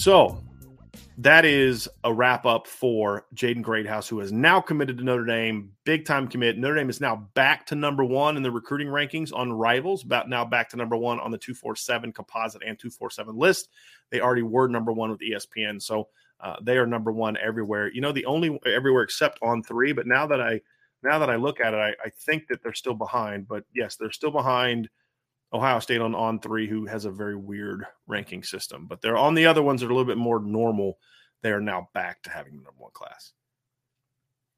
So that is a wrap up for Jaden Greathouse, who has now committed to Notre Dame, big time commit. Notre Dame is now back to number one in the recruiting rankings on Rivals, about now back to number one on the 247 composite and 247 list. They already were number one with ESPN. So uh, they are number one everywhere. You know, the only everywhere except on three. But now that I now that I look at it, I, I think that they're still behind. But yes, they're still behind Ohio State on on three, who has a very weird ranking system. But they're on the other ones that are a little bit more normal. They are now back to having the number one class.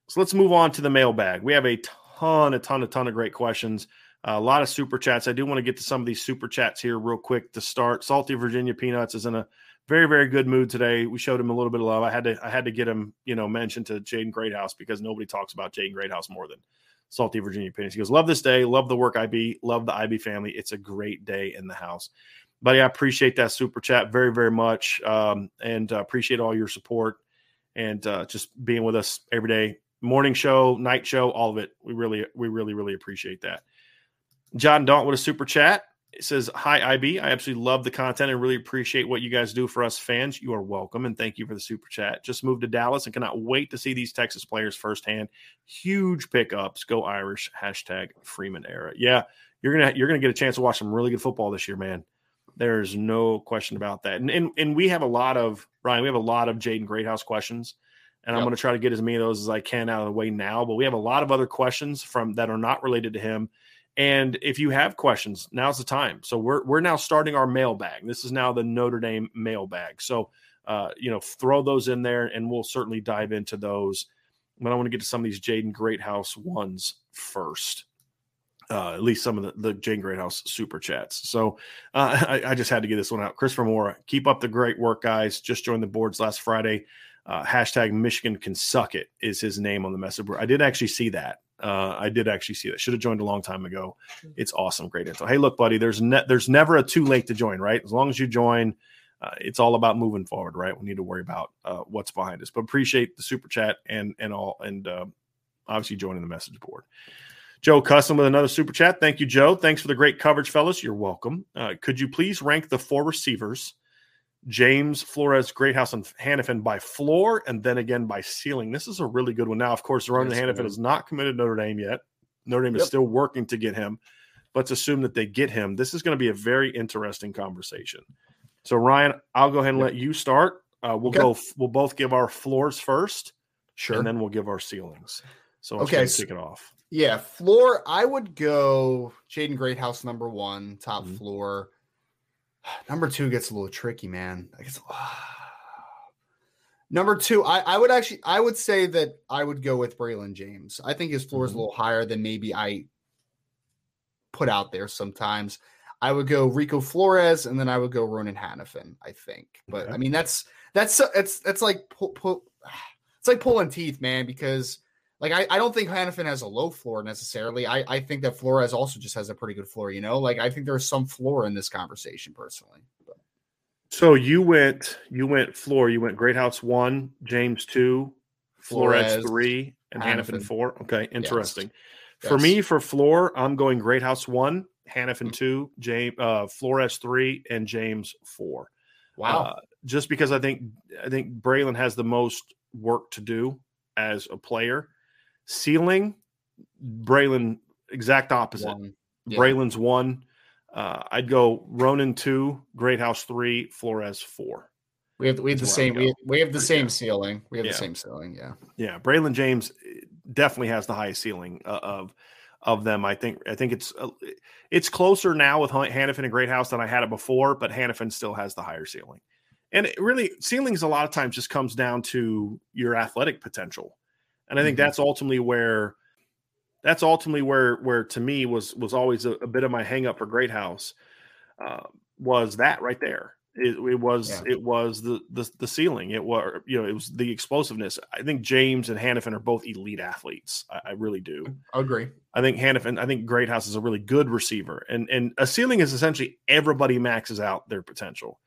So let's move on to the mailbag. We have a ton, a ton, a ton of great questions. Uh, a lot of super chats. I do want to get to some of these super chats here real quick to start. Salty Virginia Peanuts is in a very, very good mood today. We showed him a little bit of love. I had to, I had to get him, you know, mentioned to Jaden Greathouse because nobody talks about Jaden Greathouse more than Salty Virginia Peanuts. He goes, Love this day. Love the work IB. Love the IB family. It's a great day in the house. Buddy, I appreciate that super chat very, very much. Um, and uh, appreciate all your support and uh, just being with us every day. Morning show, night show, all of it. We really, we really, really appreciate that. John Daunt with a super chat. It says, Hi, IB. I absolutely love the content and really appreciate what you guys do for us fans. You are welcome and thank you for the super chat. Just moved to Dallas and cannot wait to see these Texas players firsthand. Huge pickups. Go Irish. Hashtag Freeman era. Yeah, you're gonna you're gonna get a chance to watch some really good football this year, man. There's no question about that. And and, and we have a lot of Ryan, we have a lot of Jaden Greathouse questions. And yep. I'm going to try to get as many of those as I can out of the way now. But we have a lot of other questions from that are not related to him and if you have questions, now's the time. So we're we're now starting our mailbag. This is now the Notre Dame mailbag. So uh, you know, throw those in there, and we'll certainly dive into those. But I want to get to some of these Jaden Greathouse ones first. Uh, at least some of the, the Jaden Greathouse super chats. So uh, I, I, just had to get this one out. Christopher Moore, keep up the great work, guys. Just joined the boards last Friday. Uh, hashtag Michigan can suck it is his name on the message board. I did actually see that. Uh, I did actually see that. Should have joined a long time ago. It's awesome, great info. Hey, look, buddy, there's ne- there's never a too late to join, right? As long as you join, uh, it's all about moving forward, right? We need to worry about uh, what's behind us. But appreciate the super chat and and all, and uh, obviously joining the message board. Joe Custom with another super chat. Thank you, Joe. Thanks for the great coverage, fellas. You're welcome. Uh, could you please rank the four receivers James Flores, Greathouse, and Hannafin by floor and then again by ceiling. This is a really good one. Now, of course, Ronan Hannafin is not committed Notre Dame yet. Notre Dame yep. is still working to get him. Let's assume that they get him. This is going to be a very interesting conversation. So, Ryan, I'll go ahead and yep. let you start. Uh, we'll okay. go. We'll both give our floors first, sure, and then we'll give our ceilings. So, I'll okay, kick it off. Yeah, floor. I would go Jaden Greathouse number one, top mm-hmm. floor. Number two gets a little tricky, man. I guess. Number two, I, I would actually I would say that I would go with Braylon James. I think his floor is mm-hmm. a little higher than maybe I put out there sometimes. I would go Rico Flores and then I would go Ronan Hannafin, I think. But okay. I mean that's that's it's it's like pull, pull, it's like pulling teeth, man, because like I, I don't think Hannafin has a low floor necessarily. I, I think that Flores also just has a pretty good floor, you know. Like I think there's some floor in this conversation personally. But. So you went, you went floor, you went Greathouse one, James two, Flores, Flores, three, and Hannafin Hannafin. four. Okay, interesting. For Yes. me, for floor, I'm going Greathouse one, Hannafin two, James uh, Flores three, and James four. Wow. Uh, just because I think I think Braylon has the most work to do as a player. Ceiling, Braylon exact opposite. One. Yeah. Braylon's one. Uh, I'd go Ronan two, Greathouse three, Flores four. We have we have the That's same we, we have the same Yeah. ceiling. We have Yeah. the same ceiling. Yeah. Yeah, Braylon James eh, definitely has the highest ceiling uh, of of them. I think I think it's uh, it's closer now with Han- Hannafin and Greathouse than I had it before, but Hannafin still has the higher ceiling. And it really, ceilings a lot of times just comes down to your athletic potential, and I think Mhm. that's ultimately where that's ultimately where where to me was was always a, a bit of my hang up for Greathouse uh, was that right there. It, it was Yeah. it was the, the the ceiling. It was you know it was the explosiveness. I think James and Hannafin are both elite athletes. I, I really do. I agree. I think Hannafin. I think Greathouse is a really good receiver, and and a ceiling is essentially everybody maxes out their potential.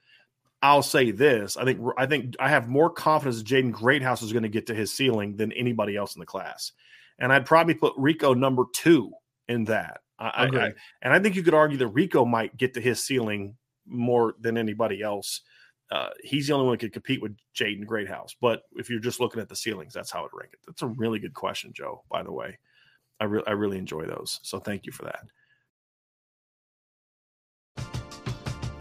I'll say this: I think I think I have more confidence that Jaden Greathouse is going to get to his ceiling than anybody else in the class, and I'd probably put Rico number two in that. I, I, and I think you could argue that Rico might get to his ceiling more than anybody else. Uh, he's the only one who could compete with Jaden Greathouse. But if you're just looking at the ceilings, that's how I'd rank it. That's a really good question, Joe. By the way, I really I really enjoy those. So thank you for that.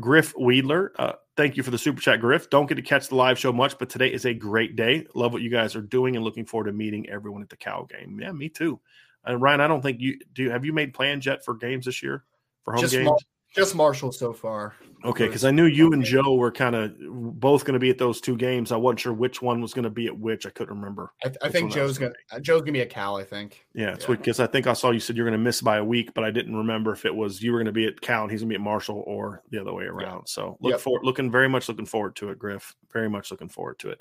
Griff Weedler, uh, thank you for the super chat, Griff. Don't get to catch the live show much, but today is a great day. Love what you guys are doing and looking forward to meeting everyone at the Cal game. Yeah, me too. And Ryan, I don't think you do. Have you made plans yet for games this year for home Just games? Just Marshall so far. Okay, because I knew you and Joe were kind of both going to be at those two games. I wasn't sure which one was going to be at which. I couldn't remember. I, I think one that was Joe's gonna uh, Joe's gonna be a Cal. I think. Yeah, it's Yeah. because I think I saw you said you're going to miss by a week, but I didn't remember if it was you were going to be at Cal and he's going to be at Marshall or the other way around. So look Yep. forward, looking very much looking forward to it, Griff. Very much looking forward to it.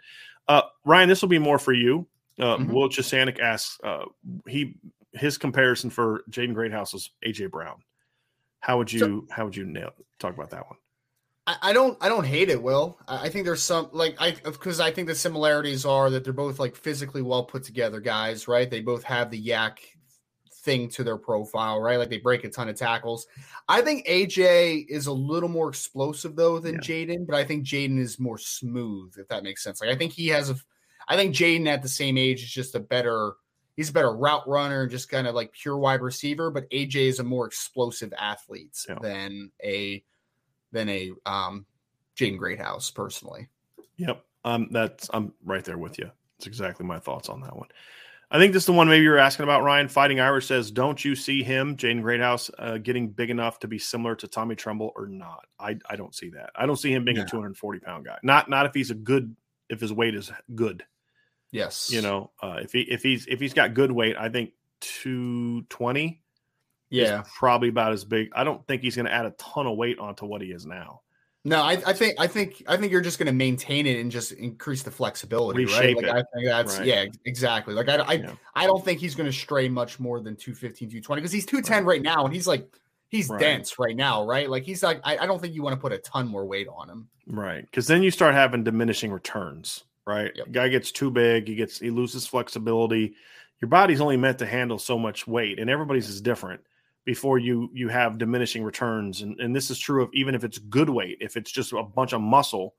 Uh, Ryan, this will be more for you. Uh, Mhm. Will Chisanik asks, uh, he his comparison for Jaden Greathouse was AJ Brown. How would you how would you nail talk about that one? I, I don't I don't hate it, Will. I, I think there's some like I because I think the similarities are that they're both like physically well put together guys, right? They both have the YAC thing to their profile, right? Like they break a ton of tackles. I think AJ is a little more explosive though than Yeah. Jaden, but I think Jaden is more smooth, if that makes sense. Like I think he has a, I think Jaden at the same age is just a better, he's a better route runner, and just kind of like pure wide receiver. But AJ is a more explosive athlete Yeah. than a, than a um, Jaden Greathouse personally. Yep. Um, that's I'm right there with you. It's exactly my thoughts on that one. I think this is the one maybe you're asking about, Ryan. Fighting Irish says, Don't you see him, Jaden Greathouse, uh, getting big enough to be similar to Tommy Tremble or not? I, I don't see that. I don't see him being No. a 240 pound guy. Not not if he's a good if his weight is good. Yes. You know, uh, if he if he's if he's got good weight, I think 220 Yeah. is probably about as big. I don't think he's going to add a ton of weight onto what he is now. No, I, I think I think I think you're just going to maintain it and just increase the flexibility, Reshape right? Like, it. I think that's Right. yeah, exactly. Like I I, Yeah. I don't think he's going to stray much more than 215, 220 because he's 210 right. now and he's like he's Right. dense right now, right? Like he's like I, I don't think you want to put a ton more weight on him. Right. Because then you start having diminishing returns, right? Yep. Guy gets too big, he gets he loses flexibility. Your body's only meant to handle so much weight, and everybody's is different before you you have diminishing returns. And, and this is true of even if it's good weight, if it's just a bunch of muscle,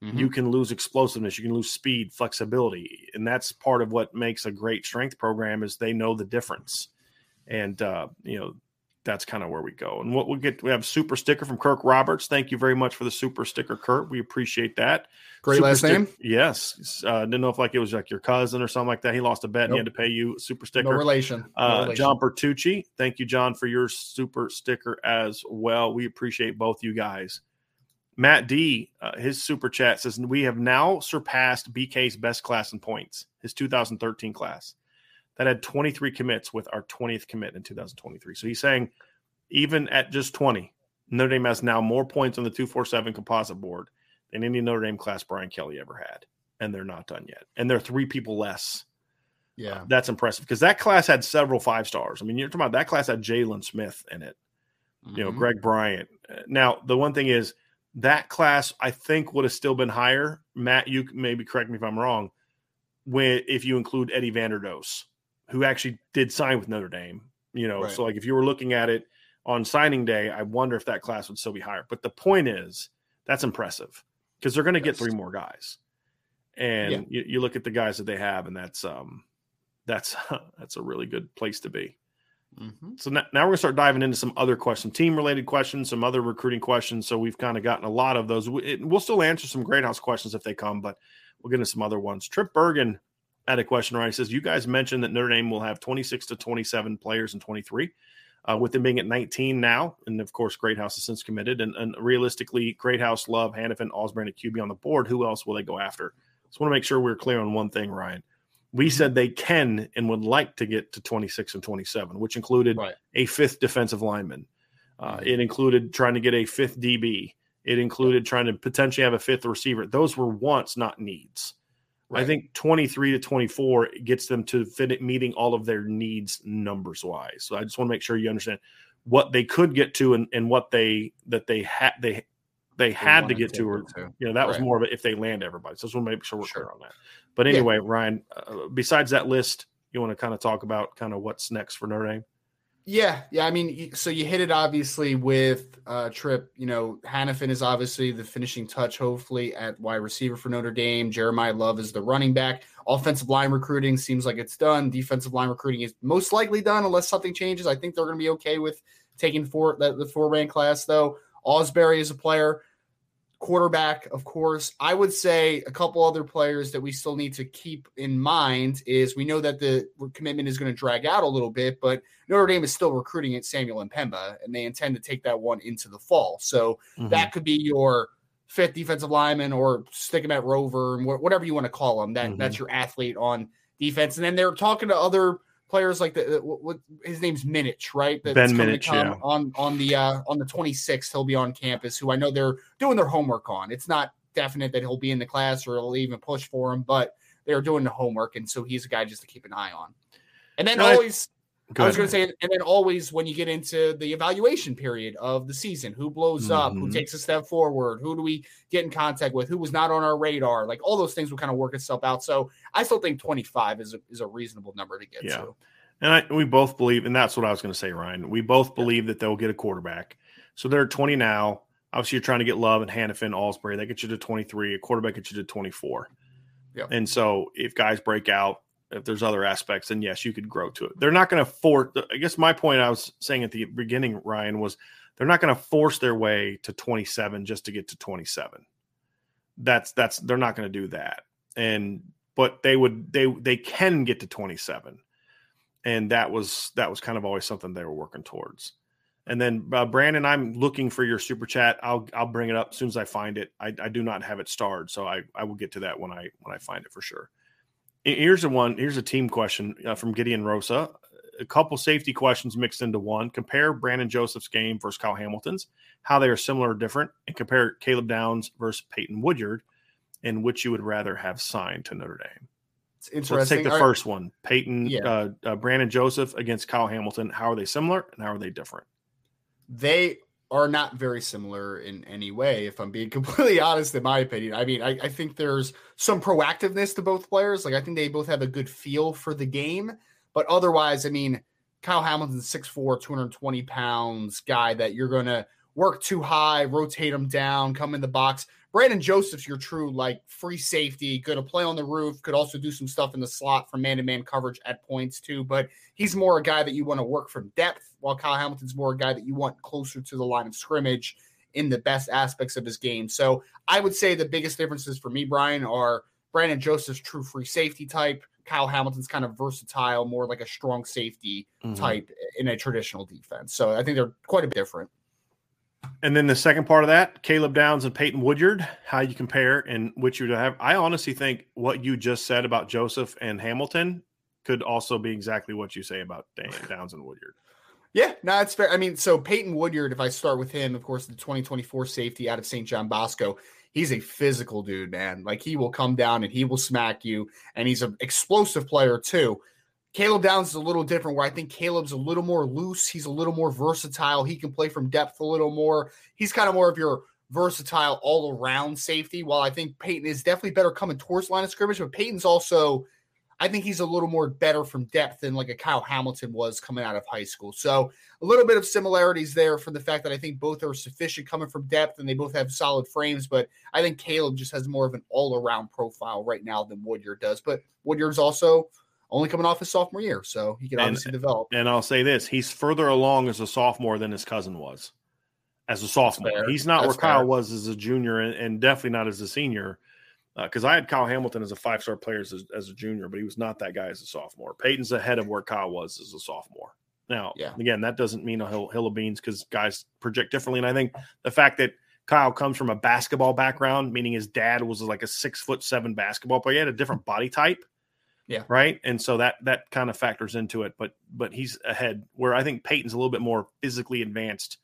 you can lose explosiveness, you can lose speed, flexibility. And that's part of what makes a great strength program is they know the difference. And uh, you know, that's kind of where we go. And what we get, we have a super sticker from Kirk Roberts. Thank you very much for the super sticker, Kirk. We appreciate that. Great Super last stick- name. Yes. Uh, didn't know if like it was like your cousin or something like that. He lost a bet and he had to pay you a super No sticker. relation. No uh, relation. John Bertucci. Thank you, John, for your super sticker as well. We appreciate both you guys. Matt D, uh, his super chat says we have now surpassed BK's best class in points, his 2013 class that had 23 commits with our 20th commit in 2023. So he's saying even at just 20, Notre Dame has now more points on the 247 composite board than any Notre Dame class Brian Kelly ever had. And they're not done yet. And they're three people less. yeah. That's impressive because that class had several five stars. I mean, you're talking about that class had Jaylon Smith in it, you know, Mhm. Greg Bryant. Uh, Now, the one thing is that class, I think, would have still been higher. Matt, you maybe correct me if I'm wrong. When if you include Eddie Vanderdoes, who actually did sign with Notre Dame, you know, Right. so like if you were looking at it on signing day, I wonder if that class would still be higher. But the point is, that's impressive because they're going to get three more guys, and Yeah. you, you look at the guys that they have, and that's um, that's that's a really good place to be. Mhm. So now, now we're going to start diving into some other questions, team related questions, some other recruiting questions. So we've kind of gotten a lot of those. We- it- We'll still answer some Greathouse questions if they come, but we'll get into some other ones. Trip Bergen had a question, right? He says, You guys mentioned that Notre Dame will have 26 to 27 players in 23, uh, with them being at 19 now. And of course, Greathouse has since committed. And, and realistically, Greathouse, Love, Hannafin, Osborne, and QB on the board. Who else will they go after? Just want to make sure we're clear on one thing, Ryan. We said they can and would like to get to 26 and 27, which included Right. a fifth defensive lineman. Uh, Mhm. It included trying to get a fifth DB. It included trying to potentially have a fifth receiver. Those were wants, not needs. I think 23 to 24 gets them to fit meeting all of their needs numbers wise. So I just want to make sure you understand what they could get to and, and what they that they had they they had to get to, or to. you know that was more of it if they land everybody. So I just want to make sure we're Sure. clear on that. But Yeah. anyway, Ryan, uh, besides that list, you want to kind of talk about kind of what's next for Notre Dame? Yeah, yeah. I mean, so you hit it obviously with uh Trip. You know, Hannafin is obviously the finishing touch, hopefully at wide receiver for Notre Dame. Jeremiah Love is the running back. Offensive line recruiting seems like it's done. Defensive line recruiting is most likely done unless something changes. I think they're going to be okay with taking four the, four rank class though. Ausberry is a player. Quarterback, of course. I would say a couple other players that we still need to keep in mind is we know that the commitment is going to drag out a little bit, but Notre Dame is still recruiting at Samuel M'Pemba, and they intend to take that one into the fall. So Mm-hmm. that could be your fifth defensive lineman or stick him at Rover and whatever you want to call him. That Mhm. that's your athlete on defense. And then they're talking to other players like the what, what his name's Minich, right? That's Ben Minich, yeah. on on the uh on the 26th. He'll be on campus. Who I know they're doing their homework on. It's not definite that he'll be in the class or they'll even push for him, but they're doing the homework, and so he's a guy just to keep an eye on. And then No, always Go I was going to say, and then always when you get into the evaluation period of the season, who blows up, who Mhm. takes a step forward, who do we get in contact with, who was not on our radar, like all those things will kind of work itself out. So I still think 25 is a, is a reasonable number to get Yeah. to. And I, we both believe, and that's what I was going to say, Ryan. We both believe that they'll get a quarterback. So they're at 20 now. Obviously, you're trying to get Love and Hannafin, Ausberry. That gets you to 23. A quarterback gets you to 24. Yep. And so if guys break out, if there's other aspects, then yes, you could grow to it. They're not going to force. I guess my point I was saying at the beginning, Ryan, was they're not going to force their way to 27 just to get to 27. That's that's they're not going to do that. And but they would they they can get to 27 and that was that was kind of always something they were working towards and then uh, brandon i'm looking for your super chat i'll i'll bring it up as soon as i find it i, I do not have it starred so i i will get to that when i when i find it for sure here's a one here's a team question uh, from gideon rosa a couple safety questions mixed into one compare brandon joseph's game versus kyle hamilton's how they are similar or different and compare caleb downs versus peyton woodyard and which you would rather have signed to notre dame It's interesting. so let's take the All right. first one. Peyton, Yeah. uh, uh, Brandon Joseph against Kyle Hamilton. How are they similar and how are they different? they are not very similar in any way, if I'm being completely honest, in my opinion. I mean, I, I think there's some proactiveness to both players. Like, I think they both have a good feel for the game. But otherwise, I mean, Kyle Hamilton's 6'4, 220 pounds guy that you're going to work too high, rotate him down, come in the box. Brandon Joseph's your true, like, free safety, going to play on the roof, could also do some stuff in the slot for man to man coverage at points, too. But he's more a guy that you want to work from depth, while Kyle Hamilton's more a guy that you want closer to the line of scrimmage in the best aspects of his game. So I would say the biggest differences for me, Brian, are Brandon Joseph's true free safety type. Kyle Hamilton's kind of versatile, more like a strong safety Mm-hmm. type in a traditional defense. So I think they're quite a bit different. And then the second part of that, Caleb Downs and Peyton Woodyard, how you compare and which you have. I honestly think what you just said about Joseph and Hamilton could also be exactly what you say about Dan- Downs and Woodyard. Yeah, no, it's fair. I mean, so Peyton Woodyard, if I start with him, of course, the 2024 safety out of St. John Bosco, he's a physical dude, man. Like he will come down and he will smack you, and he's an explosive player too. Caleb Downs is a little different, where I think Caleb's a little more loose. He's a little more versatile. He can play from depth a little more. He's kind of more of your versatile all around safety. While I think Peyton is definitely better coming towards line of scrimmage, but Peyton's also I think he's a little more better from depth than like a Kyle Hamilton was coming out of high school. So a little bit of similarities there from the fact that I think both are sufficient coming from depth and they both have solid frames. But I think Caleb just has more of an all around profile right now than Woodyard does. But Woodyard's also only coming off his sophomore year, so he can And- obviously develop. And I'll say this: he's further along as a sophomore than his cousin was as a sophomore. He's not where That's Kyle fair. was as a junior, and, and definitely not as a senior. Uh, because I had Kyle Hamilton as a five star player as, as a junior, but he was not that guy as a sophomore. Peyton's ahead of where Kyle was as a sophomore. Now, Yeah. again, that doesn't mean a hill, hill of beans because guys project differently. And I think the fact that Kyle comes from a basketball background, meaning his dad was like a six foot seven basketball player, he had a different body type Yeah. right? And so that that kind of factors into it but but he's ahead where i think peyton's a little bit more physically advanced.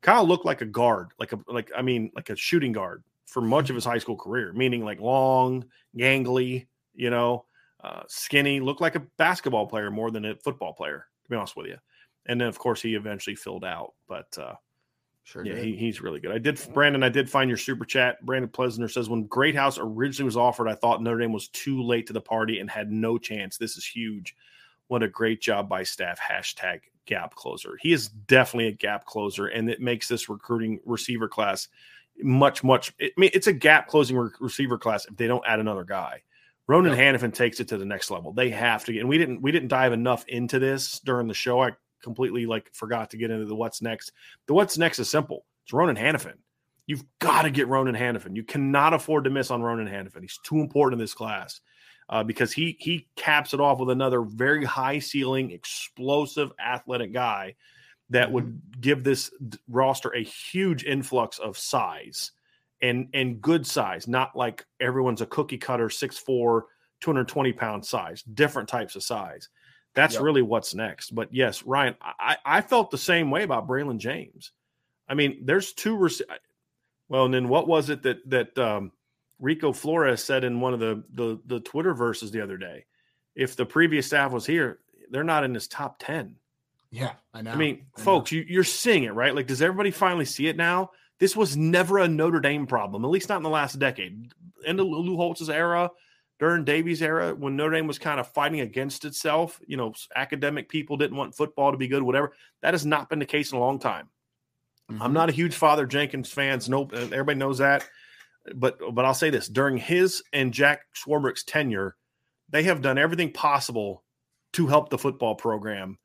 Kyle looked like a guard like a like i mean like a shooting guard for much of his high school career meaning like long gangly you know uh, skinny looked like a basketball player more than a football player to be honest with you. And then of course he eventually filled out but uh Sure. yeah, he, he's really good. I did, Brandon. I did find your super chat. Brandon Plesner says when Greathouse originally was offered, I thought Notre Dame was too late to the party and had no chance. This is huge. What a great job by staff. Hashtag gap closer. He is definitely a gap closer, and it makes this recruiting receiver class much, much. I mean, it's a gap closing re- receiver class if they don't add another guy. Ronan Hannafin takes it to the next level. They have to get, and we didn't we didn't dive enough into this during the show. I completely like forgot to get into the what's next. The what's next is simple. It's Ronan Hannafin. You've got to get Ronan Hannafin. You cannot afford to miss on Ronan Hannafin. He's too important in this class uh, because he he caps it off with another very high ceiling, explosive, athletic guy that would give this roster a huge influx of size and and good size, not like everyone's a cookie cutter, 6'4", 220 pound size, different types of size. That's Yep. really what's next. But yes, Ryan, I, I felt the same way about Braylon James. I mean, there's two. Rec- well, and then what was it that that um, Rico Flores said in one of the, the the Twitter verses the other day? If the previous staff was here, they're not in this top ten. Yeah, I know. I mean, I know. folks, you, you're seeing it, right? Like, does everybody finally see it now? This was never a Notre Dame problem, at least not in the last decade. End of Lou Holtz's era, during Davie's era when Notre Dame was kind of fighting against itself. You know, academic people didn't want football to be good, whatever. That has not been the case in a long time. Mm-hmm. I'm not a huge Father Jenkins fans. Nope, everybody knows that. But but I'll say this: during his and Jack Swarbrick's tenure, they have done everything possible to help the football program,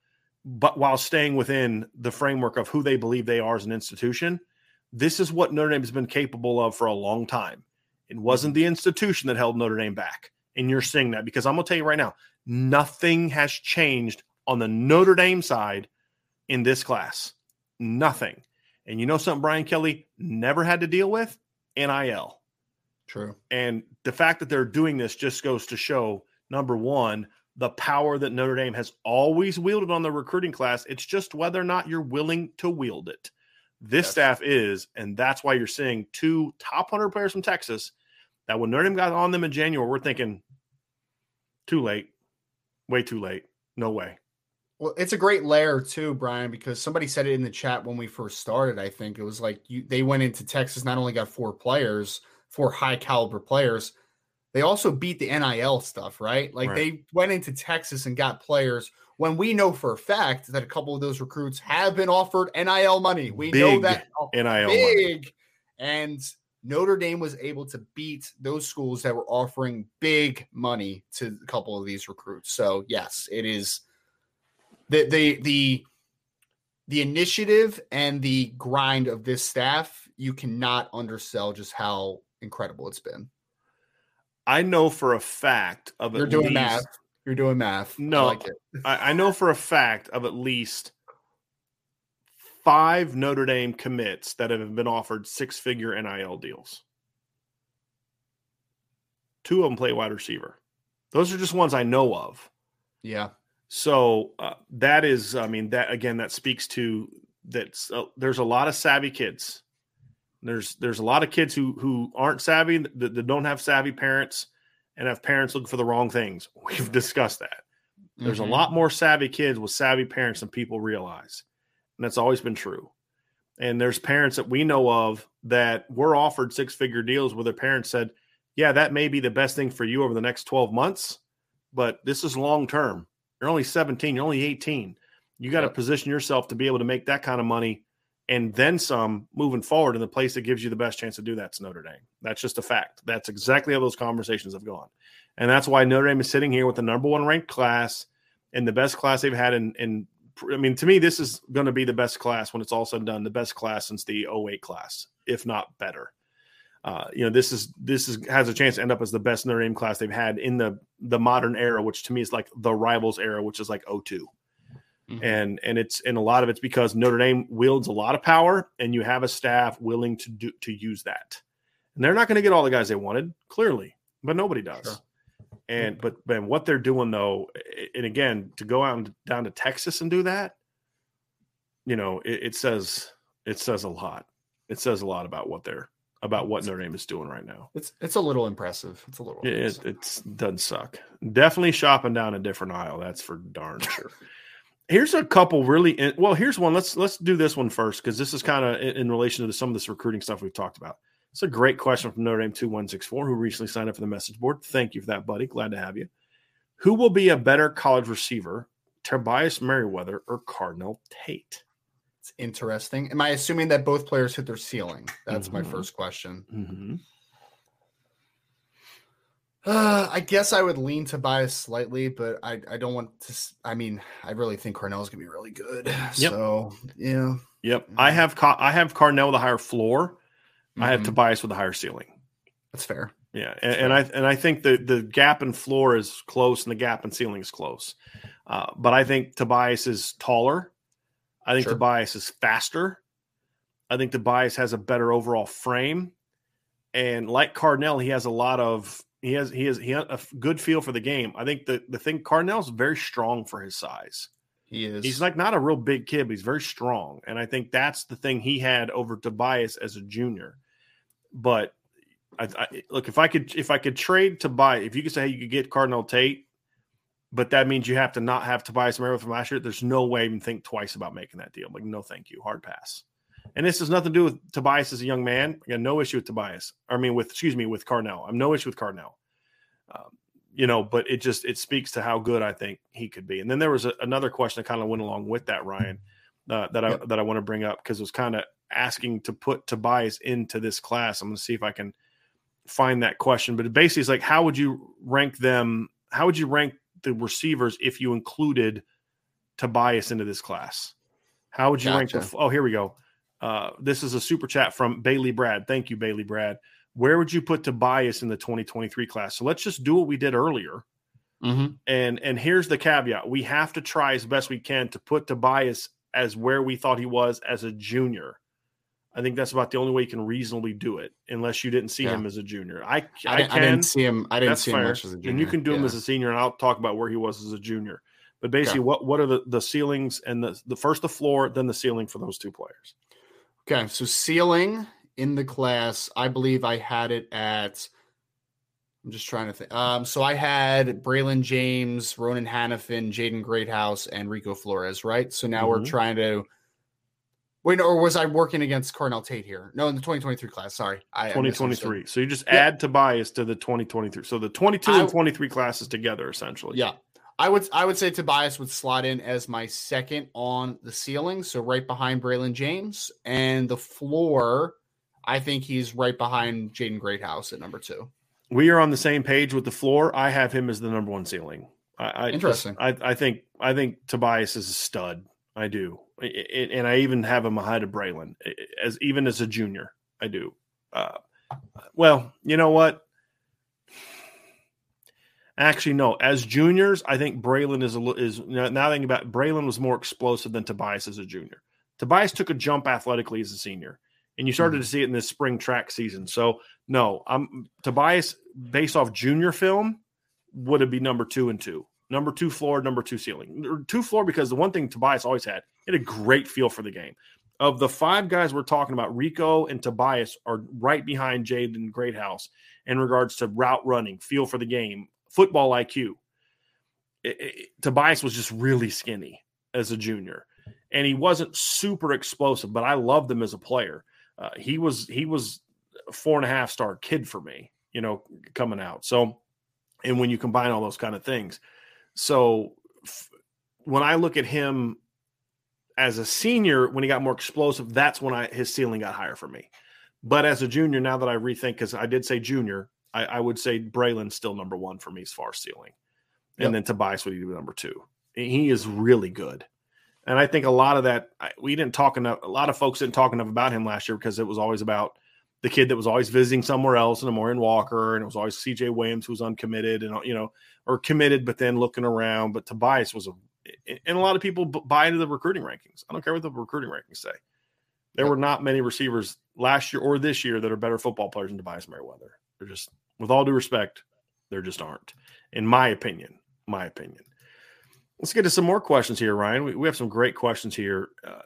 but while staying within the framework of who they believe they are as an institution. This is what Notre Dame has been capable of for a long time. It wasn't the institution that held Notre Dame back. And you're seeing that because I'm going to tell you right now, nothing has changed on the Notre Dame side in this class. Nothing. And you know something Brian Kelly never had to deal with? NIL. True. And the fact that they're doing this just goes to show number one, the power that Notre Dame has always wielded on the recruiting class. It's just whether or not you're willing to wield it. This yes. staff is, and that's why you're seeing two top 100 players from Texas that when Notre Dame got on them in January, we're thinking, too late, way too late, no way. Well, it's a great layer too, Brian, because somebody said it in the chat when we first started. I think it was like you they went into Texas, not only got four players, four high caliber players, they also beat the NIL stuff, right? Like right. they went into Texas and got players when we know for a fact that a couple of those recruits have been offered NIL money. We big know that oh, NIL big, money. and Notre Dame was able to beat those schools that were offering big money to a couple of these recruits. So yes, it is the the the the initiative and the grind of this staff. You cannot undersell just how incredible it's been. I know for a fact of you're doing least, math. You're doing math. No, I, like I, I know for a fact of at least five Notre Dame commits that have been offered six figure NIL deals. Two of them play wide receiver. Those are just ones I know of. Yeah. So uh, that is, I mean, that again, that speaks to that. Uh, there's a lot of savvy kids. There's there's a lot of kids who who aren't savvy that, that don't have savvy parents and have parents looking for the wrong things. We've discussed that. There's mm-hmm. a lot more savvy kids with savvy parents than people realize. And that's always been true. And there's parents that we know of that were offered six figure deals where their parents said, Yeah, that may be the best thing for you over the next 12 months, but this is long term. You're only 17, you're only 18. You got to yep. position yourself to be able to make that kind of money and then some moving forward. And the place that gives you the best chance to do that's Notre Dame. That's just a fact. That's exactly how those conversations have gone. And that's why Notre Dame is sitting here with the number one ranked class and the best class they've had in, in I mean, to me, this is going to be the best class when it's all said and done. The best class since the 08 class, if not better. Uh, you know, this is this is has a chance to end up as the best Notre Dame class they've had in the the modern era, which to me is like the rivals era, which is like 2 mm-hmm. And and it's and a lot of it's because Notre Dame wields a lot of power, and you have a staff willing to do to use that. And they're not going to get all the guys they wanted, clearly, but nobody does. Sure. And but man, what they're doing though, and again, to go out and down to Texas and do that, you know, it, it says it says a lot. It says a lot about what they're about what Notre Dame is doing right now. It's it's a little impressive. It's a little. It, it doesn't suck. Definitely shopping down a different aisle. That's for darn sure. Here's a couple really well. Here's one. Let's let's do this one first because this is kind of in, in relation to some of this recruiting stuff we've talked about. It's a great question from Notre Dame 2164, who recently signed up for the message board. Thank you for that, buddy. Glad to have you. Who will be a better college receiver, Tobias Merriweather or Carnell Tate? It's interesting. Am I assuming that both players hit their ceiling? That's mm-hmm. my first question. Mm-hmm. Uh, I guess I would lean Tobias slightly, but I, I don't want to. I mean, I really think Carnell's gonna be really good. Yep. So yeah. Yep. I have I have Carnell with a higher floor. Mm-hmm. I have Tobias with a higher ceiling. That's fair. Yeah, and, and, I and I think the the gap in floor is close and the gap in ceiling is close, uh, but I think Tobias is taller. I think sure. Tobias is faster. I think Tobias has a better overall frame, and like Carnell, he has a lot of he has he has he has a good feel for the game. I think the the thing Carnell's very strong for his size. He is. He's like not a real big kid, but he's very strong, and I think that's the thing he had over Tobias as a junior. But I, I, look if I could if I could trade to buy if you could say hey, you could get Carnell Tate, but that means you have to not have Tobias Merrill from last year. There's no way I even think twice about making that deal. like no, thank you, hard pass. And this has nothing to do with Tobias as a young man. I got no issue with Tobias. I mean, with excuse me, with Carnell. I'm no issue with Carnell. Um, you know, but it just it speaks to how good I think he could be. And then there was a, another question that kind of went along with that, Ryan, uh, that I Yep. that I want to bring up because it was kind of asking to put Tobias into this class. I'm going to see if I can find that question, but it basically is like, how would you rank them? How would you rank the receivers if you included Tobias into this class? How would you rank the? Oh, here we go. Uh, this is a super chat from Bailey Brad. Thank you, Bailey Brad. Where would you put Tobias in the 2023 class? So let's just do what we did earlier. Mm-hmm. And and here's the caveat: we have to try as best we can to put Tobias as where we thought he was as a junior. I think that's about the only way you can reasonably do it, unless you didn't see Yeah. him as a junior. I I, I, didn't, I didn't see him. I didn't see fair, him much as a junior. and you can do him as a senior, and I'll talk about where he was as a junior. But basically, Okay. what what are the the ceilings and the the first the floor, then the ceiling for those two players? Okay, so ceiling in the class, I believe I had it at. I'm just trying to think. Um, so I had Braylon James, Ronan Hannafin, Jaden Greathouse, and Rico Flores. Right. So now we're Mhm. trying to. Wait, or was I working against Carnell Tate here? No, in the 2023 class. Sorry, I I 2023. So you just Yeah. add Tobias to the 2023. So the 22 I- and 23 classes together, essentially. Yeah. I would I would say Tobias would slot in as my second on the ceiling, so right behind Braylon James. And the floor, I think he's right behind Jaden Greathouse at number two. we are on the same page with the floor. I have him as the number one ceiling. I, I Interesting. I, I think I think Tobias is a stud. I do, I- I- and I even have him ahead of Braylon as even as a junior. I do. Uh, well, you know what? Actually, no. As juniors, I think Braylon is a li- is now thinking about Braylon was more explosive than Tobias as a junior. Tobias took a jump athletically as a senior, and you started mm-hmm. to see it in this spring track season. So no, I'm Tobias based off junior film would it be number two and two, number two floor, number two ceiling, two floor because the one thing Tobias always had, he had a great feel for the game. Of the five guys we're talking about, Rico and Tobias are right behind Jaden Greathouse in regards to route running, feel for the game, football IQ. It- it- Tobias was just really skinny as a junior, and he wasn't super explosive, but I loved him as a player. Uh, he was he was a four and a half star kid for me, you know, coming out. So, and when you combine all those kind of things, so f- when I look at him as a senior, when he got more explosive, that's when I his ceiling got higher for me. But as a junior, now that I rethink, because I did say junior, I, I would say Braylon's still number one for me as far as ceiling, and Yep. then Tobias would be number two. He is really good. And I think a lot of that we didn't talk enough. A lot of folks didn't talk enough about him last year because it was always about the kid that was always visiting somewhere else, and Amorion Walker, and it was always C.J. Williams who was uncommitted and you know or committed but then looking around. But Tobias was a, and a lot of people buy into the recruiting rankings. I don't care what the recruiting rankings say. There Yep. were not many receivers last year or this year that are better football players than Tobias Merriweather. They're just, with all due respect, there just aren't, in my opinion. My opinion. Let's get to some more questions here, Ryan. We, we have some great questions here. Uh,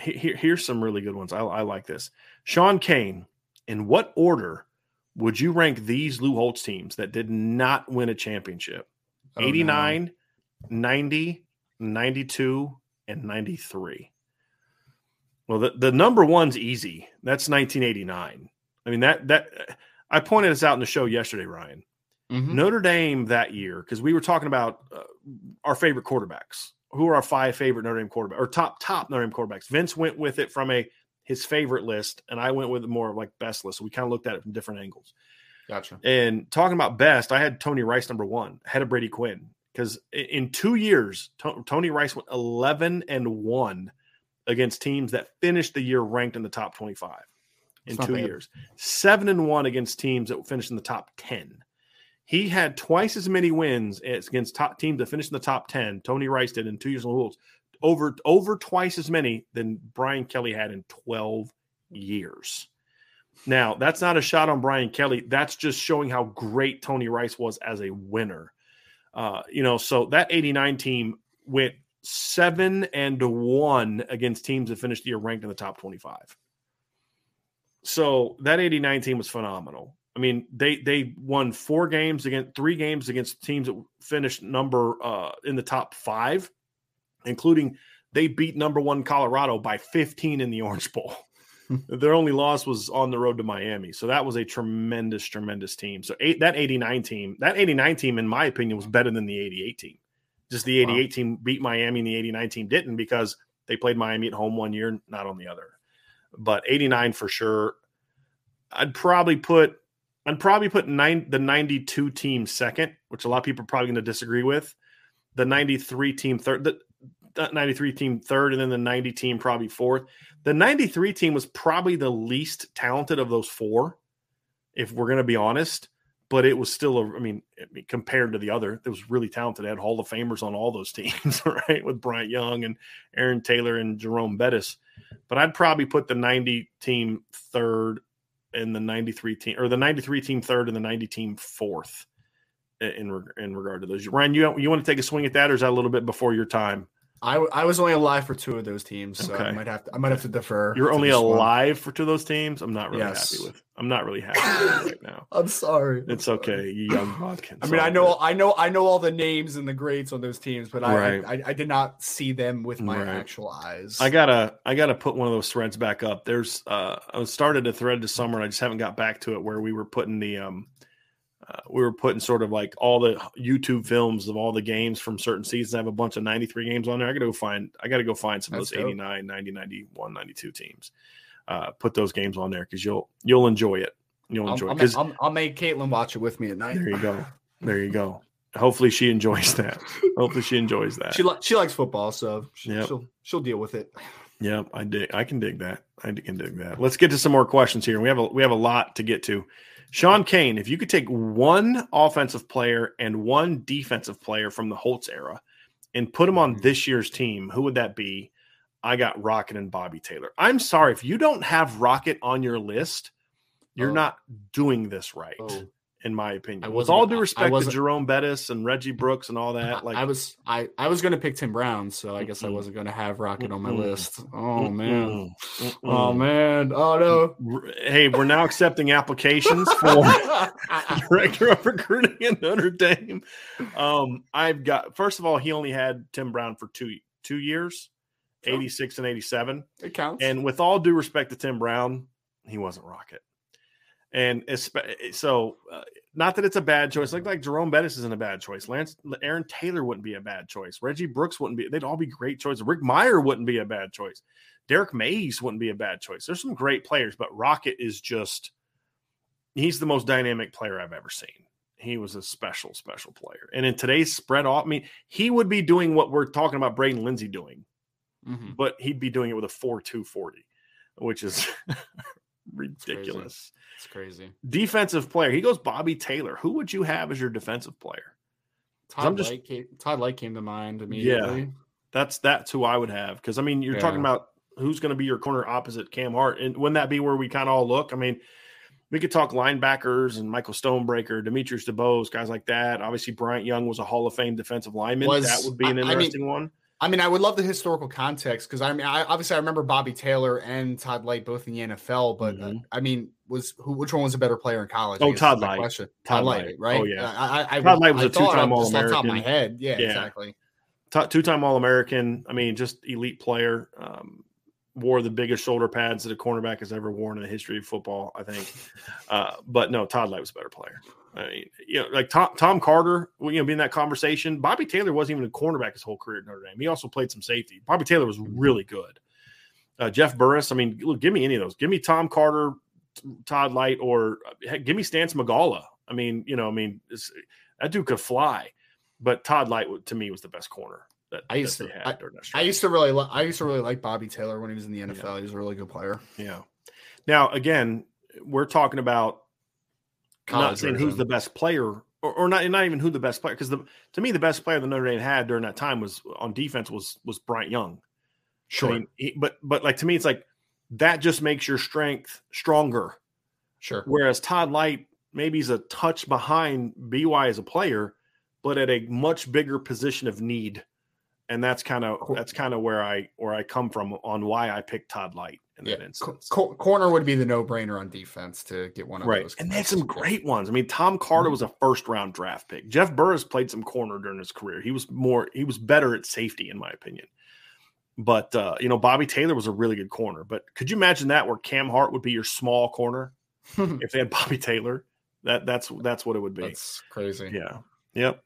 here. Here's some really good ones. I, I like this. Sean Kane, in what order would you rank these Lou Holtz teams that did not win a championship? Oh, no. 89, 90, 92, and 93. Well, the, the number one's easy. That's 1989. I mean, that, that, I pointed this out in the show yesterday, Ryan. Mhm. Notre Dame that year, because we were talking about uh, our favorite quarterbacks. Who are our five favorite Notre Dame quarterbacks or top top Notre Dame quarterbacks? Vince went with it from a his favorite list, and I went with more of like best list. So we kind of looked at it from different angles. Gotcha. And talking about best, I had Tony Rice number one, ahead of Brady Quinn, because in two years, To- Tony Rice went eleven and one against teams that finished the year ranked in the top twenty-five. In two bad. years, seven and one against teams that finished in the top ten. He had twice as many wins as against top teams that finished in the top ten. Tony Rice did in two years in the rules, over over twice as many than Brian Kelly had in twelve years. Now, that's not a shot on Brian Kelly. That's just showing how great Tony Rice was as a winner. Uh, you know, so that 89 team went seven and one against teams that finished the year ranked in the top 25. So that 89 team was phenomenal. I mean, they they won four games against three games against teams that finished number uh, in the top five, including they beat number one Colorado by 15 in the Orange Bowl. Their only loss was on the road to Miami. So that was a tremendous, tremendous team. So eight, that 89 team, that 89 team, in my opinion, was better than the 88 team. Just the 88 wow. team beat Miami and the 89 team didn't because they played Miami at home one year, not on the other. But 89 for sure. I'd probably put I'd probably put nine the 92 team second, which a lot of people are probably going to disagree with. The 93 team third, the, the 93 team third, and then the 90 team probably fourth. The 93 team was probably the least talented of those four, if we're going to be honest. But it was still, a, I mean, compared to the other, it was really talented. It had Hall of Famers on all those teams, right? With Bryant Young and Aaron Taylor and Jerome Bettis. But I'd probably put the 90 team third and the 93 team, or the 93 team third and the 90 team fourth in in regard to those. Ryan, you you want to take a swing at that, or is that a little bit before your time? I, I was only alive for two of those teams, so okay. I might have to I might have to defer. You're only alive one. for two of those teams. I'm not really yes. happy with. I'm not really happy right now. I'm sorry. It's okay, you young Watkins. I mean, I know I know I know all the names and the grades on those teams, but right. I, I, I did not see them with my right. actual eyes. I gotta I gotta put one of those threads back up. There's uh I started a thread this summer and I just haven't got back to it where we were putting the um uh, we were putting sort of like all the YouTube films of all the games from certain seasons. I have a bunch of 93 games on there. I got to go find, I got to go find some That's of those dope. 89, 90, 91, 92 teams. Uh, put those games on there because you'll, you'll enjoy it. You'll enjoy I'll, it. I'll, I'll, make Caitlin watch it with me at night. There you go. There you go. Hopefully she enjoys that. Hopefully she enjoys that. She, li- she likes football, so she, yep. she'll, she'll deal with it. Yep, I dig. I can dig that. I can dig that. Let's get to some more questions here. We have a we have a lot to get to. Sean Kane, if you could take one offensive player and one defensive player from the Holtz era and put them on mm-hmm. this year's team, who would that be? I got Rocket and Bobby Taylor. I'm sorry if you don't have Rocket on your list, you're oh. not doing this right. Oh in my opinion. With all due respect to Jerome Bettis and Reggie Brooks and all that, like I was, I I was going to pick Tim Brown, so I guess mm I wasn't going to have Rocket on my list. Oh man, oh man, oh no. Hey, we're now accepting applications for director of recruiting in Notre Dame. Um, I've got first of all, he only had Tim Brown for two two years, eighty six and eighty seven. It counts. And with all due respect to Tim Brown, he wasn't Rocket. And so, uh, not that it's a bad choice. Like like Jerome Bettis isn't a bad choice. Lance Aaron Taylor wouldn't be a bad choice. Reggie Brooks wouldn't be. They'd all be great choices. Rick Mirer wouldn't be a bad choice. Derrick Mayes wouldn't be a bad choice. There's some great players, but Rocket is just he's the most dynamic player I've ever seen. He was a special, special player. And in today's spread off, I mean, he would be doing what we're talking about Braden Lenzy doing, mm-hmm. but he'd be doing it with a 4 2 40, which is ridiculous. It's crazy. Defensive player. He goes Bobby Taylor. Who would you have as your defensive player? Todd just, Lyght came, Todd Lyght came to mind immediately. Yeah, that's that's who I would have because I mean you're yeah. talking about who's going to be your corner opposite Cam Hart, and wouldn't that be where we kind of all look? I mean, we could talk linebackers and Michael Stonebreaker, Demetrius DuBose, guys like that. Obviously, Bryant Young was a Hall of Fame defensive lineman. Was, that would be an interesting I mean, one. I mean, I would love the historical context because I mean, I, obviously, I remember Bobby Taylor and Todd Lyght both in the NFL, but uh, mm-hmm. uh, I mean, was who? Which one was a better player in college? Oh, Todd Lyght. Question. Todd, Todd Lyght, right? Oh yeah. I, I, Todd Lyght was I a two-time All American. Top of my head, yeah, yeah. exactly. Two-time All American. I mean, just elite player. Um, wore the biggest shoulder pads that a cornerback has ever worn in the history of football. I think, uh, but no, Todd Lyght was a better player. I mean, you know, like Tom, Tom Carter, you know, being that conversation. Bobby Taylor wasn't even a cornerback his whole career at Notre Dame. He also played some safety. Bobby Taylor was really good. Uh, Jeff Burris, I mean, look, give me any of those. Give me Tom Carter, Todd Lyght, or heck, give me Stan Smagala. I mean, you know, I mean, that dude could fly. But Todd Lyght to me was the best corner that I used that to. I, I, used to really, li- I used to really like Bobby Taylor when he was in the NFL. Yeah. He was a really good player. Yeah. Now, again, we're talking about not saying who's the best player, or, or, not not even who the best player, because to me the best player the Notre Dame had during that time was on defense was was Bryant Young. Sure, I mean, he, but but like to me, it's like that just makes your strength stronger. Sure. Whereas Todd Lyght maybe he's a touch behind By as a player, but at a much bigger position of need, and that's kind of that's kind of where I where I come from on why I picked Todd Lyght in yeah. that instance. Co- corner would be the no brainer on defense to get one of right. those. And they had some great ones. I mean, Tom Carter mm-hmm. was a first round draft pick. Jeff Burris played some corner during his career. He was more, he was better at safety, in my opinion. But uh, you know, Bobby Taylor was a really good corner. But could you imagine that where Cam Hart would be your small corner if they had Bobby Taylor? That that's that's what it would be. That's crazy. Yeah. Yep.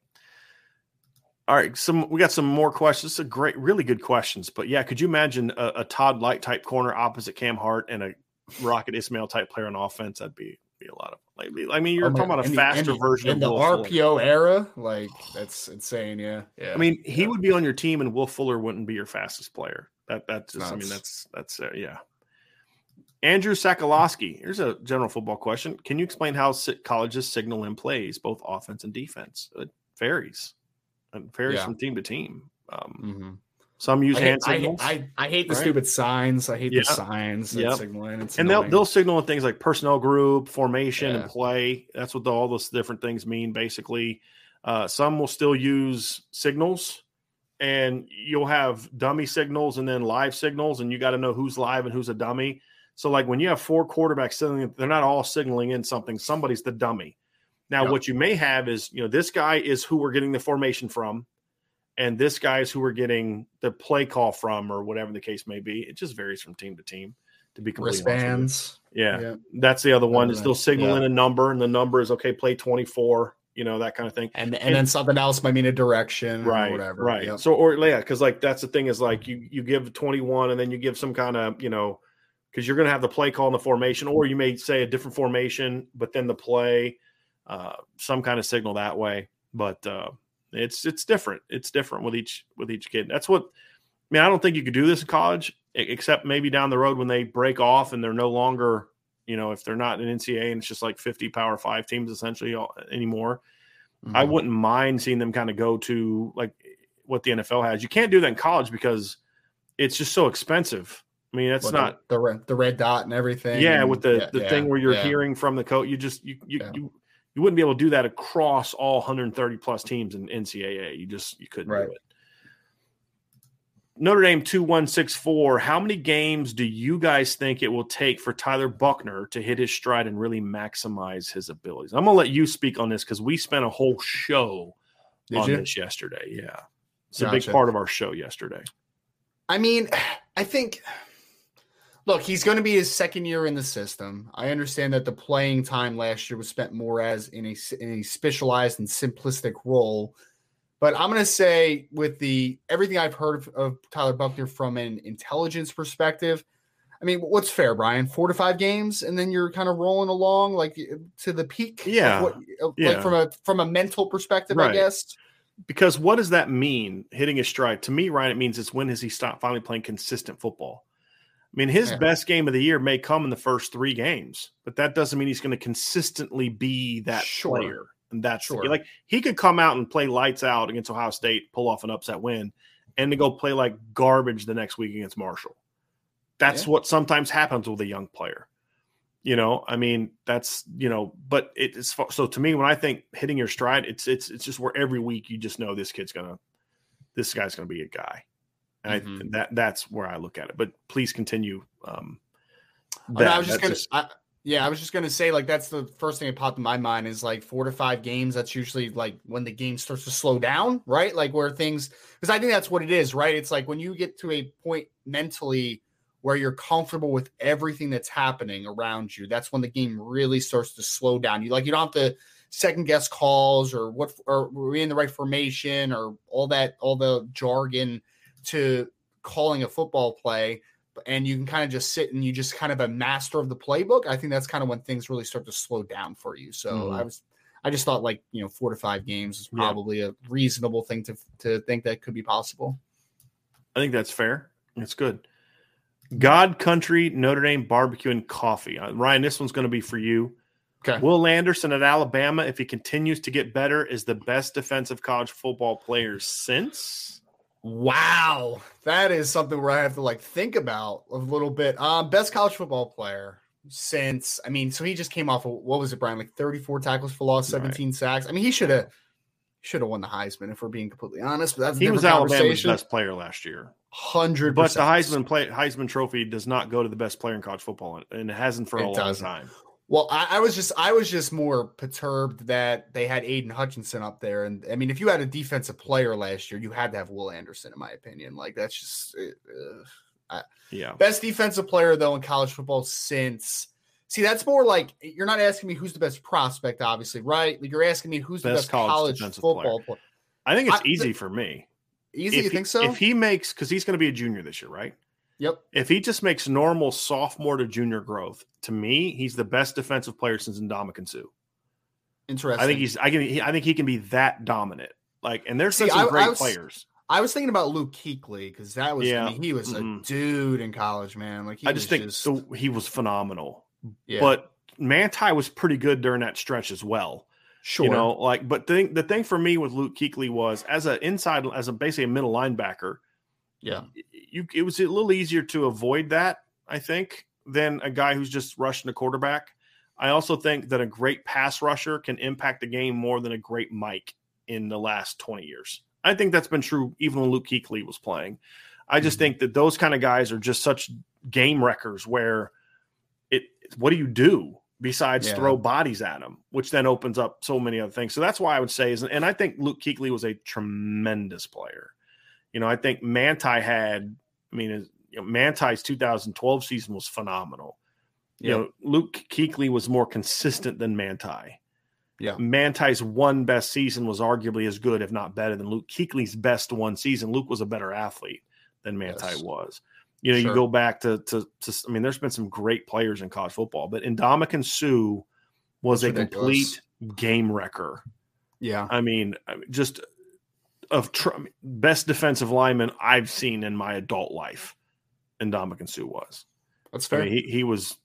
All right. Some we got some more questions. Some great, really good questions. But yeah, could you imagine a, a Todd Lyght type corner opposite Cam Hart and a Rocket Ismail type player on offense? That'd be be a lot of like. I mean, you're Oh talking about a the- faster in the- version in of the Will Fuller. RPO era. Like that's insane. Yeah, yeah. I mean, he yeah. would be on your team, and Will Fuller wouldn't be your fastest player. That that's just. I mean, that's that's uh, yeah. Andrew Sakalowski. Here's a general football question. Can you explain how colleges signal in plays, both offense and defense? It varies. It varies Yeah. from team to team. Um, Mhm. Some use I, hand hate, I, signals, I, I hate the right? stupid signs. I hate Yeah. the signs Yep. signaling. It's and they'll they'll signal in things like personnel group, formation, Yeah. and play. That's what the, all those different things mean. Basically, uh, some will still use signals, and you'll have dummy signals and then live signals, and you got to know who's live and who's a dummy. So, like when you have four quarterbacks signaling, they're not all signaling in something. Somebody's the dummy. Now, Yep. what you may have is, you know, this guy is who we're getting the formation from, and this guy is who we're getting the play call from, or whatever the case may be. It just varies from team to team. To be completely honest with you. wristbands. Yeah. Yeah. That's the other one. Is they'll signal Yeah. in a number, and the number is okay, play 24, you know, that kind of thing. And, and And- then something else might mean a direction Right. or whatever. Right. Yep. So, or yeah, because like that's the thing is like you you give 21 and then you give some kind of, you know, because you're going to have the play call in the formation, or you may say a different formation, but then the play, uh, some kind of signal that way. But uh, it's it's different. It's different with each with each kid. That's what I mean. I don't think you could do this in college, except maybe down the road when they break off and they're no longer, you know, if they're not an NCAA and it's just like 50 Power Five teams essentially anymore. I Mhm. wouldn't mind seeing them kind of go to like what the NFL has. You can't do that in college because it's just so expensive. I mean, that's What, not the, the red the red dot and everything. yeah with the yeah, the yeah, thing where you're yeah. hearing from the coach. You just you you, you you wouldn't be able to do that across all 130 plus teams in NCAA. You just you couldn't Right. do it. Notre Dame 2164. How many games do you guys think it will take for Tyler Buchner to hit his stride and really maximize his abilities? I'm going to let you speak on this because we spent a whole show Did on you? this yesterday. Yeah. It's a big part of our show yesterday. I mean, I think. Look, he's going to be his second year in the system. I understand that the playing time last year was spent more as in a in a specialized and simplistic role, but I'm going to say with the everything I've heard of, of Tyler Buchner from an intelligence perspective, I mean, what's fair, Brian? Four to five games, and then you're kind of rolling along like to the peak. Yeah. what- Yeah. like from a from a mental perspective, I guess. Because what does that mean, hitting a stride? To me, Ryan, it means it's when has he stopped finally playing consistent football? I mean, his Yeah. best game of the year may come in the first three games, but that doesn't mean he's going to consistently be that Sure. player. And that's Sure. like he could come out and play lights out against Ohio State, pull off an upset win, and to go play like garbage the next week against Marshall. That's Yeah. what sometimes happens with a young player. You know, I mean, that's you know, but it is so to me when I think hitting your stride, it's it's it's just where every week you just know this kid's gonna, this guy's gonna be a guy, and I, Mhm. that that's where I look at it. But please continue. Um, Oh, no, that. I was just gonna. I, yeah, I was just gonna say like that's the first thing that popped in my mind is like four to five games. That's usually like when the game starts to slow down, right? Like where things because I think that's what it is, right? It's like when you get to a point mentally where you're comfortable with everything that's happening around you. That's when the game really starts to slow down. You like you don't have to second guess calls or what or are we in the right formation or all that all the jargon to calling a football play and you can kind of just sit and you just kind of a master of the playbook. I think that's kind of when things really start to slow down for you. So Mhm. I was, I just thought like you know four to five games is Yeah. probably a reasonable thing to to think that could be possible. I think that's fair. It's good. God Country Notre Dame Barbecue and Coffee. Uh, Ryan, this one's going to be for you. Okay. Will Anderson at Alabama, if he continues to get better, is the best defensive college football player since. Wow, that is something where I have to like think about a little bit. Um, best college football player since I mean, so he just came off of what was it, Brian? Like thirty four tackles for loss, Right. seventeen sacks. I mean, he should have should have won the Heisman if we're being completely honest. But that's He was Alabama's best player last year. Hundred, But the Heisman play, Heisman Trophy does not go to the best player in college football, and it hasn't for a It long doesn't. time. Well, I, I, was just I was just more perturbed that they had Aidan Hutchinson up there, and I mean, if you had a defensive player last year, you had to have Will Anderson, in my opinion. Like that's just uh, yeah, best defensive player though in college football since. See, that's more like you're not asking me who's the best prospect, obviously, right? Like you're asking me who's best the best college, college football player. player. I think it's I, easy for me. Easy, if you think so? If he makes, because he's going to be a junior this year, right? Yep. If he just makes normal sophomore to junior growth, to me, he's the best defensive player since Ndamukong Suh. Interesting. I think he's. I can. I think he can be that dominant. Like, and there's some I, great I was, players. I was thinking about Luke Kuechly because that was. Yeah. I mean, he was mm-hmm. a dude in college, man. Like, I just think just... The, he was phenomenal. Yeah. But Manti was pretty good during that stretch as well. Sure. You know, like, but the, the thing for me with Luke Kuechly was as an inside, as a basically a middle linebacker. Yeah. You, it was a little easier to avoid that, I think, than a guy who's just rushing the quarterback. I also think that a great pass rusher can impact the game more than a great Mike in the last 20 years. I think that's been true even when Luke Kuechly was playing. I just mm-hmm. think that those kind of guys are just such game wreckers where it what do you do? besides yeah. throw bodies at them, which then opens up so many other things. So that's why I would say is, and I think Luke Kuechly was a tremendous player. You know, I think Manti had, I mean, you know, Manti's 2012 season was phenomenal. You know, Luke Kuechly was more consistent than Manti. Yeah. Manti's one best season was arguably as good, if not better, than Luke Kuechly's best one season. Luke was a better athlete than Manti yes. was. You know, sure. you go back to, to, to I mean, there's been some great players in college football, but Ndamukong Suh was That's a ridiculous. complete game wrecker. Yeah, I mean, just of tr- best defensive lineman I've seen in my adult life. Ndamukong Suh was. That's fair. I mean, he he was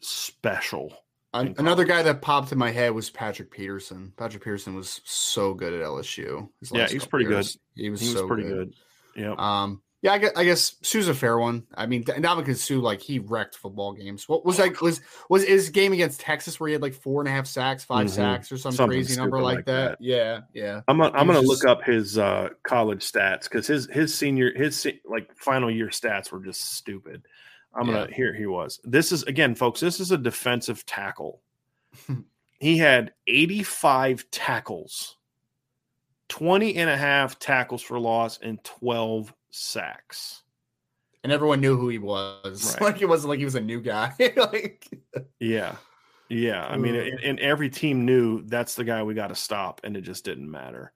special. Another guy that popped in my head was Patrick Peterson. Patrick Peterson was so good at LSU. Yeah, he was pretty years. good. He was, he was so pretty good. good. Yeah. Um, yeah, I guess, I guess Suh's a fair one. I mean, Ndamukong Suh, like he wrecked football games. What was like was was his game against Texas where he had like four and a half sacks, 5 mm-hmm. sacks, or some Something crazy number like, like that. that. Yeah, yeah. I'm a, I'm gonna just... look up his uh, college stats because his his senior his like final year stats were just stupid. I'm gonna here he was. This is again, folks. This is a defensive tackle. he had 85 tackles, 20 and a half tackles for loss, and 12 sacks. And everyone knew who he was. Right. Like it wasn't like he was a new guy. like Yeah. Yeah. I mean, and, and every team knew that's the guy we got to stop, and it just didn't matter.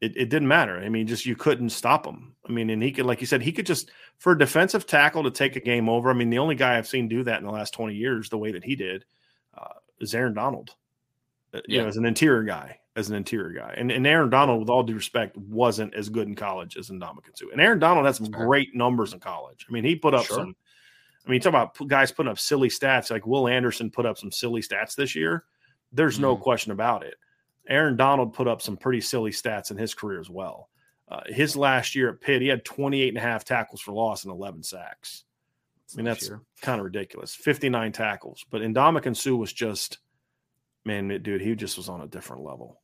It, it didn't matter. I mean, just you couldn't stop him. I mean, and he could, like you said, he could just for a defensive tackle to take a game over. I mean, the only guy I've seen do that in the last 20 years, the way that he did, uh, is Aaron Donald. Uh, you yeah. know, as an interior guy as an interior guy. And, and Aaron Donald, with all due respect, wasn't as good in college as Ndamukong Suh. And Aaron Donald had some great numbers in college. I mean, he put up sure. some. I mean, you talk about guys putting up silly stats like Will Anderson put up some silly stats this year. There's no mm. question about it. Aaron Donald put up some pretty silly stats in his career as well. Uh, his last year at Pitt, he had 28 and a half tackles for loss and 11 sacks. I mean, that's kind of ridiculous. 59 tackles. But Ndamukong Suh was just, man, dude, he just was on a different level.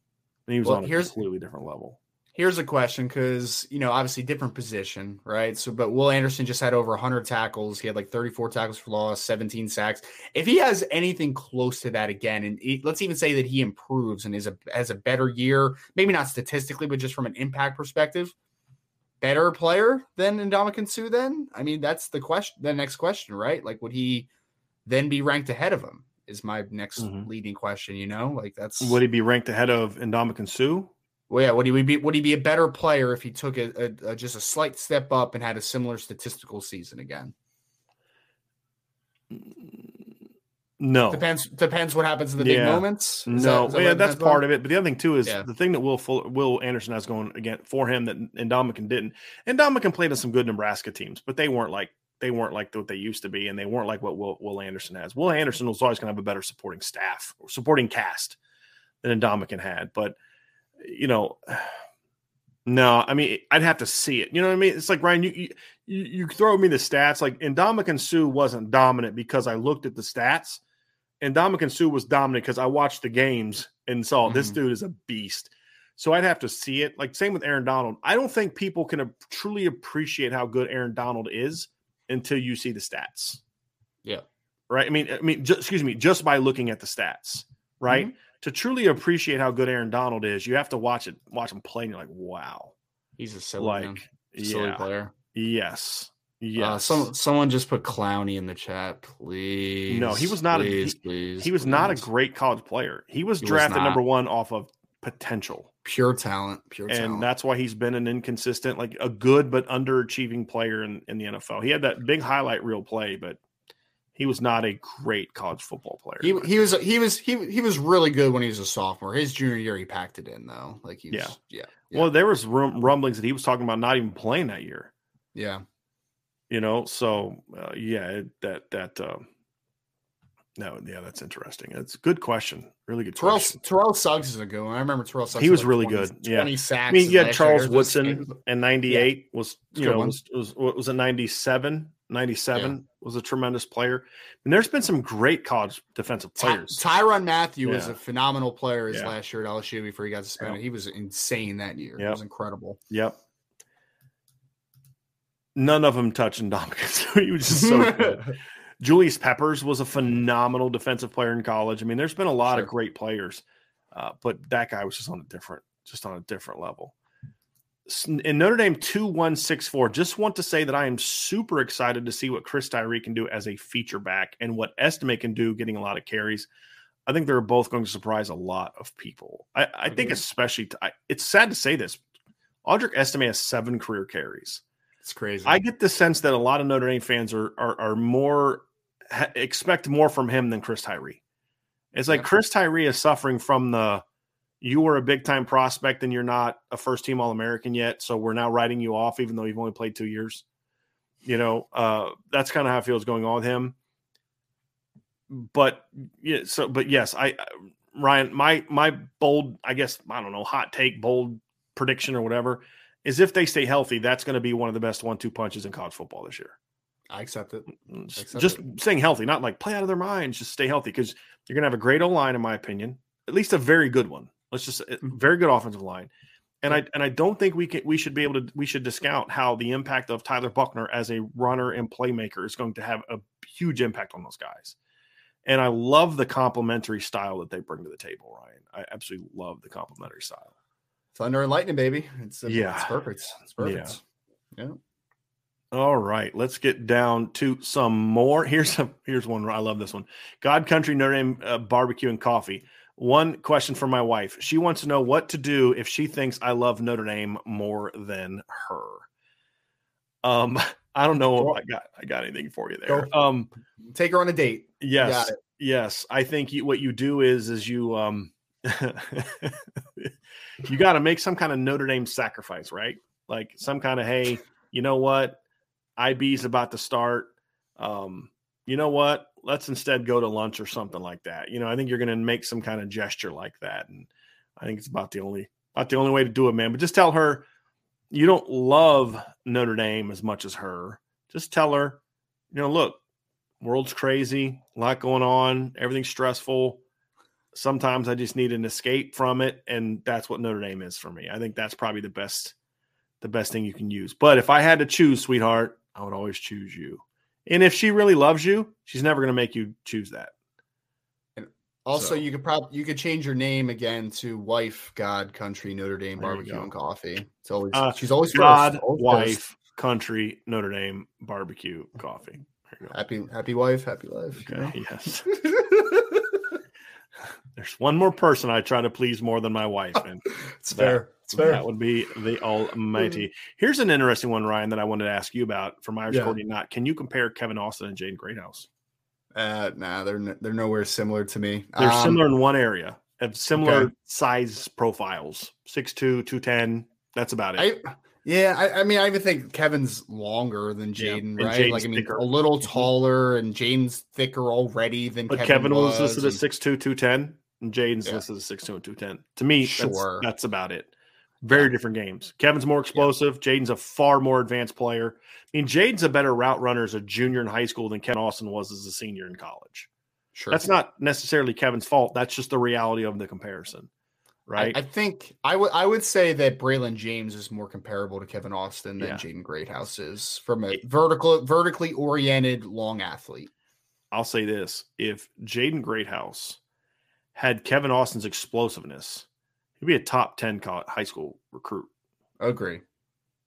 And he was well, on a here's, completely different level. Here's a question because, you know, obviously different position, right? So, but Will Anderson just had over 100 tackles. He had like 34 tackles for loss, 17 sacks. If he has anything close to that again, and he, let's even say that he improves and is a has a better year, maybe not statistically, but just from an impact perspective, better player than Ndamukong Suh then? I mean, that's the question, the next question, right? Like, would he then be ranked ahead of him? Is my next mm-hmm. leading question. You know, like that's would he be ranked ahead of Ndamukong Suh? Well, yeah. Would he be would he be a better player if he took a, a, a, just a slight step up and had a similar statistical season again? No, depends depends what happens in the yeah. big moments. Is no, that, that yeah, that's part of it. But the other thing too is yeah. the thing that Will Fuller, Will Anderson has going again for him that Ndamukong didn't. Ndamukong played on some good Nebraska teams, but they weren't like they weren't like what they used to be, and they weren't like what Will, Will Anderson has. Will Anderson was always going to have a better supporting staff, or supporting cast than Ndamukong had. But you know, no, I mean, I'd have to see it. You know what I mean? It's like Ryan, you you, you throw me the stats. Like Ndamukong Suh wasn't dominant because I looked at the stats. And Ndamukong Suh was dominant because I watched the games and saw mm-hmm. this dude is a beast. So I'd have to see it. Like same with Aaron Donald. I don't think people can truly appreciate how good Aaron Donald is until you see the stats. Yeah. right? I mean, I mean, excuse me, just by looking at the stats, right? Mm-hmm. To truly appreciate how good Aaron Donald is, you have to watch it, watch him play, and you're like, wow, He's a silly, like, man. silly yeah, player. yes, yes. Uh, some someone just put Clowney in the chat, please. No, he was not a- he- please. he was not a great college player. He was He drafted not. number one off of potential. Pure talent. Pure and talent. that's why he's been an inconsistent, like a good but underachieving player in, in the NFL. He had that big highlight reel play, but he was not a great college football player. he he was he was he he was really good when he was a sophomore. His junior year, he packed it in though. Like he was, Yeah. yeah, yeah, well, there was rumblings that he was talking about not even playing that year. yeah. You know, so uh, yeah, it, that that uh, no, yeah, that's interesting. That's a good question, really good Terrell question. Terrell Suggs is a good one. I remember Terrell Suggs. He was like really 20 good, yeah. 20 sacks. I mean, his you had Charles. Woodson in '98 was you know one. was, was was it '97? '97 was a tremendous player. And there's been some great college defensive Ty- players. Tyrann Mathieu was a phenomenal player his Yeah. last year at LSU before he got suspended. He was insane that year. It was incredible. Yep. None of them touching Dominican. he was just so good. Julius Peppers was a phenomenal defensive player in college. I mean, there's been a lot of great players, uh, but that guy was just on a different, just on a different level. In Notre Dame two one six four, just want to say that I am super excited to see what Chris Tyree can do as a feature back and what Estime can do, getting a lot of carries. I think they're both going to surprise a lot of people. I, I think, especially, t- I, it's sad to say this. Audric Estime has seven career carries. It's crazy. I get the sense that a lot of Notre Dame fans are are, are more ha, expect more from him than Chris Tyree. It's like. Chris Tyree is suffering from the you were a big time prospect and you're not a first team All American yet, so we're now writing you off even though you've only played two years. You know, uh, that's kind of how it feels going on with him. But yeah, so but yes, I Ryan, my my bold, I guess I don't know, hot take, bold prediction or whatever is if they stay healthy, that's going to be one of the best one-two punches in college football this year. I accept it. Just, Accept just it. staying healthy, not like play out of their minds. Just stay healthy because you're going to have a great O line, in my opinion, at least a very good one. Let's just a Mhm. very good offensive line, and I and I don't think we can we should be able to we should discount how the impact of Tyler Buchner as a runner and playmaker is going to have a huge impact on those guys. And I love the complementary style that they bring to the table, Ryan. I absolutely love the complementary style. Thunder and lightning, baby. It's Yeah. It's perfect. It's perfect. Yeah. All right, let's get down to some more. Here's some. Here's one. I love this one. God Country Notre Dame uh, barbecue and coffee. One question for my wife. She wants to know what to do if she thinks I love Notre Dame more than her. Um, I don't know if I got I got anything for you there. Go. Um, Take her on a date. yes, yes. I think you, what you do is is you um, you got to make some kind of Notre Dame sacrifice, right? Like some kind of hey, you know what? IB's about to start. Um, you know what? Let's instead go to lunch or something like that. You know, I think you're going to make some kind of gesture like that, and I think it's about the only about the only way to do it, man. But just tell her you don't love Notre Dame as much as her. Just tell her, you know, look, world's crazy, a lot going on, everything's stressful. Sometimes I just need an escape from it, and that's what Notre Dame is for me. I think that's probably the best the best thing you can use. But if I had to choose, sweetheart, I would always choose you. And if she really loves you, she's never going to make you choose that. And also, So- you could probably you could change your name again to Wife God Country Notre Dame There Barbecue and Coffee. It's always Uh, she's always God, first, always wife, first. country, Notre Dame, barbecue, coffee. There you go. Happy happy wife, happy life. you know? yes. There's one more person I try to please more than my wife, and it's fair. It's fair. that would be the Almighty. Here's an interesting one, Ryan, that I wanted to ask you about from Irish Yeah. Courtney Not. Can you compare Kevin Austin and Jaden Greathouse? Uh, nah, they're n- they're nowhere similar to me. They're Um, similar in one area, have similar okay. size profiles 6'2, 210. That's about it. I yeah, I, I mean, I even think Kevin's longer than Jaden, and right? Jaden's like, I mean, thicker. a little taller, and Jaden's thicker already than but Kevin, Kevin, was listed as and- 6'2, 210, and Jaden's Yeah. listed as 6'2 and 210. To me, that's, Sure. that's about it. Very different games. Kevin's more explosive. Jaden's a far more advanced player. I mean, Jaden's a better route runner as a junior in high school than Ken Austin was as a senior in college. Sure. That's not necessarily Kevin's fault. That's just the reality of the comparison, right? I, I think I would I would say that Braylon James is more comparable to Kevin Austin than Yeah. Jaden Greathouse is from a vertical vertically oriented long athlete. I'll say this: if Jaden Greathouse had Kevin Austin's explosiveness, he'd be a top ten high school recruit. Agree.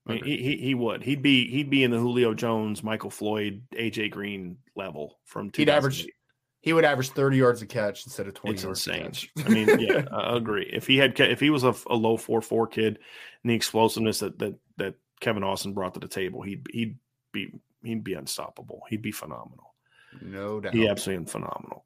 I mean, he, he, he would. He'd be he'd be in the Julio Jones, Michael Floyd, AJ Green level from. He'd average. He would average thirty yards a catch instead of twenty. It's insane. I mean, yeah, I agree. If he had, if he was a, a low four four kid, and the explosiveness that that that Kevin Austin brought to the table, he'd he'd be he'd be unstoppable. He'd be phenomenal. No doubt. He absolutely phenomenal.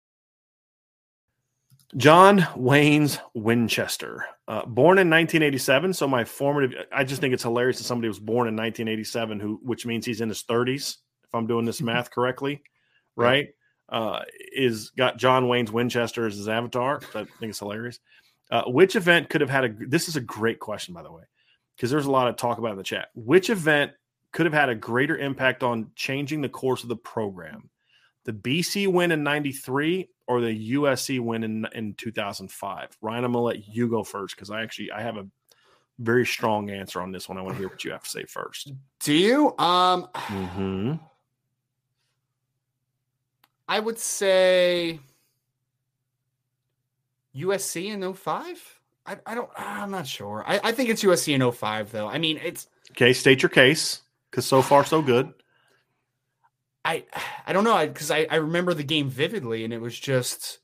John Waynes Winchester, uh, born in 1987. So my formative, I just think it's hilarious that somebody was born in 1987, who which means he's in his 30s, if I'm doing this math correctly, right? Uh, is got John Waynes Winchester as his avatar. I think it's hilarious. Uh, which event could have had a? This is a great question, by the way, because there's a lot of talk about in the chat. Which event could have had a greater impact on changing the course of the program? The BC win in '93 or the USC win in in 2005? Ryan, I'm gonna let you go first because I actually I have a very strong answer on this one. I want to hear what you have to say first. Do you? Um, mm-hmm. I would say USC in 05. I, I don't. I'm not sure. I, I think it's USC in 05 though. I mean, it's okay. State your case because so far so good. I I don't know because I, I remember the game vividly and it was just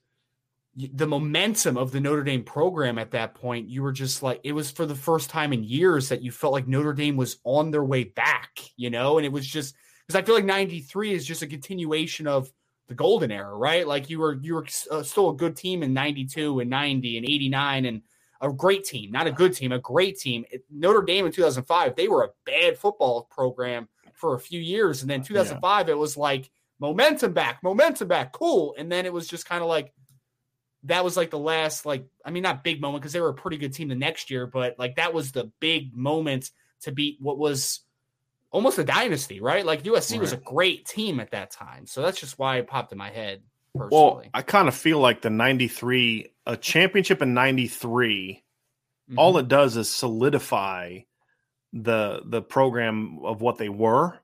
the momentum of the Notre Dame program at that point. You were just like it was for the first time in years that you felt like Notre Dame was on their way back, you know, and it was just because I feel like '93 is just a continuation of the golden era, right? Like you were you were uh, still a good team in '92 and '90 and '89 and a great team, not a good team, a great team. Notre Dame in 2005, they were a bad football program for a few years. And then 2005, yeah. it was like momentum back, momentum back, cool. And then it was just kind of like that was like the last, like, I mean, not big moment because they were a pretty good team the next year, but like that was the big moment to beat what was almost a dynasty, right? Like USC right. was a great team at that time. So that's just why it popped in my head. Personally. Well, I kind of feel like the 93, a championship in 93, mm-hmm. all it does is solidify the the program of what they were.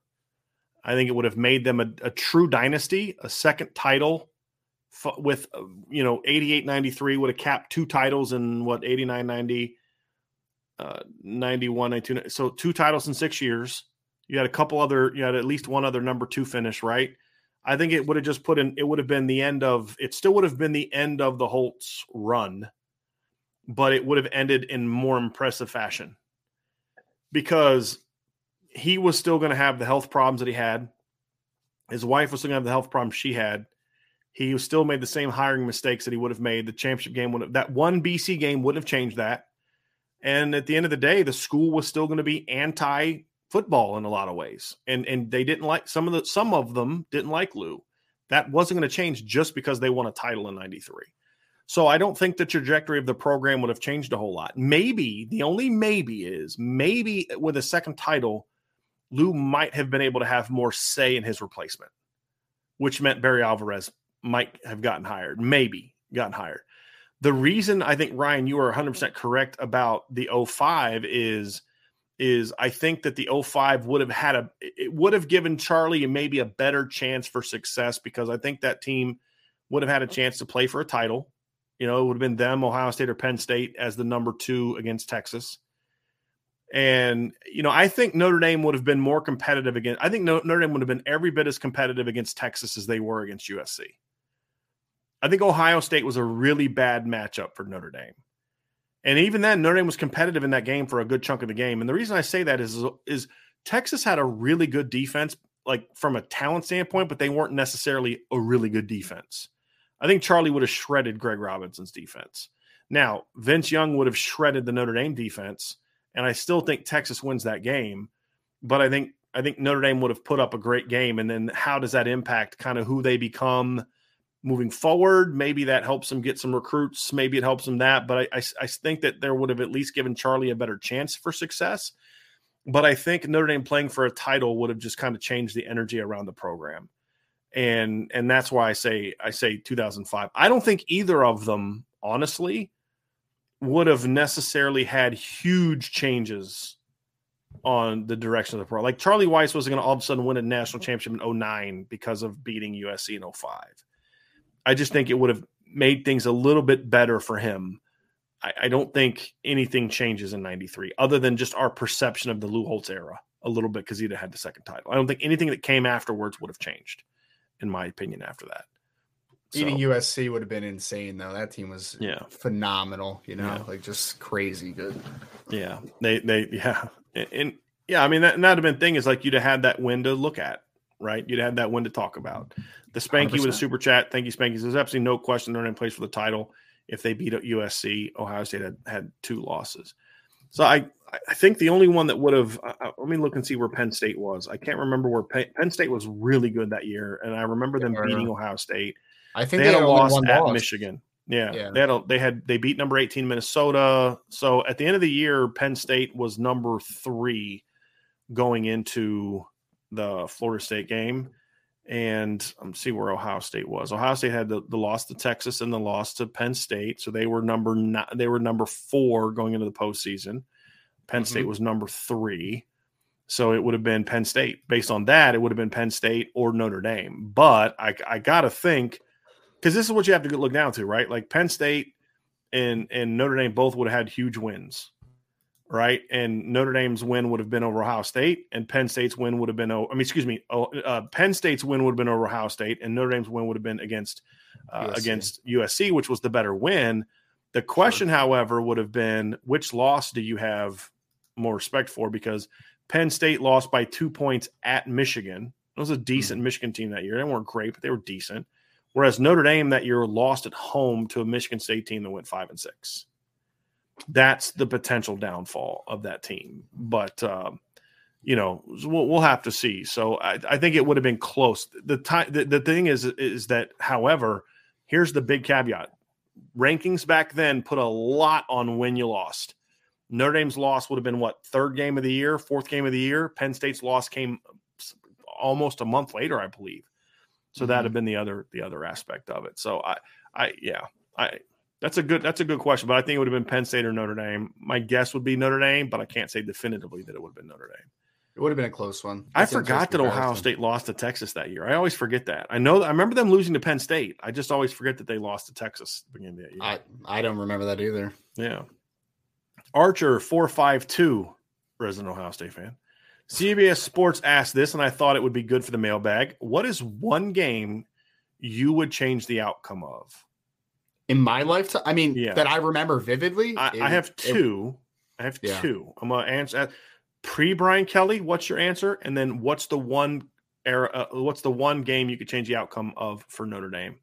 I think it would have made them a, a true dynasty, a second title f- with uh, you know 88 93 would have capped two titles in what 89 90 uh 91 92 so two titles in 6 years. You had a couple other you had at least one other number 2 finish, right? I think it would have just put in it would have been the end of it still would have been the end of the Holtz run, but it would have ended in more impressive fashion because he was still going to have the health problems that he had. His wife was still going to have the health problems she had. He still made the same hiring mistakes that he would have made. The championship game would have that one BC game wouldn't have changed that. And at the end of the day, the school was still going to be anti football in a lot of ways. And and they didn't like some of the some of them didn't like Lou. That wasn't going to change just because they won a title in 93. So I don't think the trajectory of the program would have changed a whole lot. Maybe the only maybe is maybe with a second title, Lou might have been able to have more say in his replacement, which meant Barry Alvarez might have gotten hired, maybe gotten hired. The reason I think Ryan, you are 100% correct about the 05 is is I think that the 05 would have had a it would have given Charlie maybe a better chance for success because I think that team would have had a chance to play for a title you know, it would have been them, Ohio State or Penn State as the number two against Texas. And you know, I think Notre Dame would have been more competitive against. I think Notre Dame would have been every bit as competitive against Texas as they were against USC. I think Ohio State was a really bad matchup for Notre Dame. And even then, Notre Dame was competitive in that game for a good chunk of the game. And the reason I say that is, is Texas had a really good defense, like from a talent standpoint, but they weren't necessarily a really good defense. I think Charlie would have shredded Greg Robinson's defense. Now, Vince Young would have shredded the Notre Dame defense, and I still think Texas wins that game. But I think I think Notre Dame would have put up a great game. And then how does that impact kind of who they become moving forward? Maybe that helps them get some recruits. Maybe it helps them that. But I, I, I think that there would have at least given Charlie a better chance for success. But I think Notre Dame playing for a title would have just kind of changed the energy around the program. And and that's why I say I say 2005. I don't think either of them, honestly, would have necessarily had huge changes on the direction of the pro. Like Charlie Weis wasn't going to all of a sudden win a national championship in 09 because of beating USC in 05. I just think it would have made things a little bit better for him. I, I don't think anything changes in 93 other than just our perception of the Lou Holtz era a little bit because he'd have had the second title. I don't think anything that came afterwards would have changed, in my opinion, after that. Beating so, USC would have been insane, though. That team was yeah phenomenal. You know, yeah. like just crazy good. Yeah, they they yeah, and, and yeah, I mean that, and that would have been thing is like you'd have had that win to look at, right? You'd have that win to talk about. The Spanky 100%. with a super chat. Thank you, Spanky. There's absolutely no question they're in place for the title. If they beat USC, Ohio State had, had two losses. So I I think the only one that would have. Uh, let me look and see where Penn State was. I can't remember where Penn, Penn State was really good that year, and I remember them beating Ohio State. I think they, they had, a loss at loss. Michigan. Yeah, yeah, they had a, they had they beat number 18 Minnesota. So at the end of the year, Penn State was number three going into the Florida State game and I'm see where Ohio State was. Ohio State had the, the loss to Texas and the loss to Penn State, so they were number nine, they were number four going into the postseason. Penn mm-hmm. State was number three, so it would have been Penn State. Based on that, it would have been Penn State or Notre Dame. But I, I got to think because this is what you have to look down to, right? Like Penn State and and Notre Dame both would have had huge wins right? And Notre Dame's win would have been over Ohio State, and Penn State's win would have been. I mean, excuse me, uh, Penn State's win would have been over Ohio State, and Notre Dame's win would have been against uh, USC. against USC, which was the better win. The question, sure. however, would have been which loss do you have more respect for? Because Penn State lost by two points at Michigan. It was a decent mm-hmm. Michigan team that year. They weren't great, but they were decent. Whereas Notre Dame that year lost at home to a Michigan State team that went five and six that's the potential downfall of that team. But um, you know, we'll, we'll, have to see. So I, I, think it would have been close. The time, the, the thing is, is that, however, here's the big caveat: rankings back then put a lot on when you lost. Notre Dame's loss would have been what third game of the year, fourth game of the year. Penn State's loss came almost a month later, I believe. So mm-hmm. that'd have been the other the other aspect of it. So I I yeah I that's a good. That's a good question, but I think it would have been Penn State or Notre Dame. My guess would be Notre Dame, but I can't say definitively that it would have been Notre Dame. It would have been a close one. That's I forgot that Ohio State lost to Texas that year. I always forget that. I know. I remember them losing to Penn State. I just always forget that they lost to Texas beginning that year. I I don't remember that either. Yeah. Archer four five two, resident Ohio State fan. CBS Sports asked this, and I thought it would be good for the mailbag. What is one game you would change the outcome of? In my lifetime. I mean, yeah. that I remember vividly. I, it, I have two. It, I have yeah. two. I'm gonna answer uh, pre Brian Kelly. What's your answer? And then what's the one era? Uh, what's the one game you could change the outcome of for Notre Dame?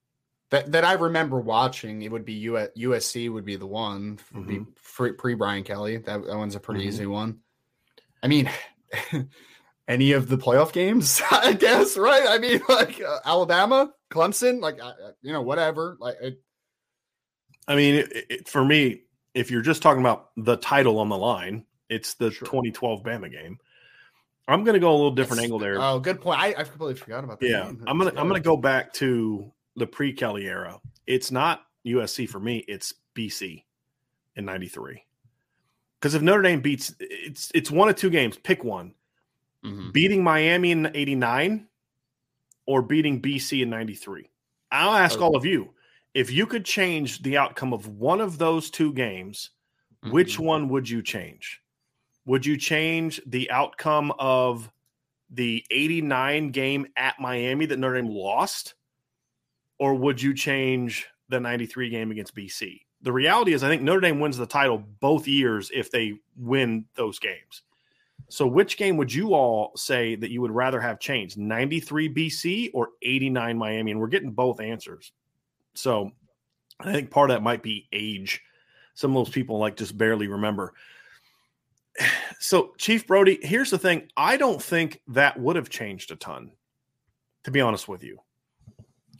That that I remember watching. It would be US, USC would be the one. Mm-hmm. be pre Brian Kelly. That that one's a pretty mm-hmm. easy one. I mean. any of the playoff games, I guess, right? I mean, like uh, Alabama, Clemson, like uh, you know, whatever. Like it, I mean, it, it, for me, if you're just talking about the title on the line, it's the sure. 2012 Bama game. I'm going to go a little different angle there. Oh, good point. I, I completely forgot about that. Yeah, game. I'm gonna I'm gonna go back to the pre Kelly era. It's not USC for me. It's BC in '93. Because if Notre Dame beats, it's it's one of two games. Pick one. Mm-hmm. Beating Miami in '89 or beating BC in '93. I'll ask okay. all of you if you could change the outcome of one of those two games, mm-hmm. which one would you change? would you change the outcome of the 89 game at Miami that Notre Dame lost? Or would you change the 93 game against BC? The reality is, I think Notre Dame wins the title both years if they win those games. So, which game would you all say that you would rather have changed 93 BC or 89 Miami? And we're getting both answers. So, I think part of that might be age. Some of those people like just barely remember. So, Chief Brody, here's the thing I don't think that would have changed a ton, to be honest with you.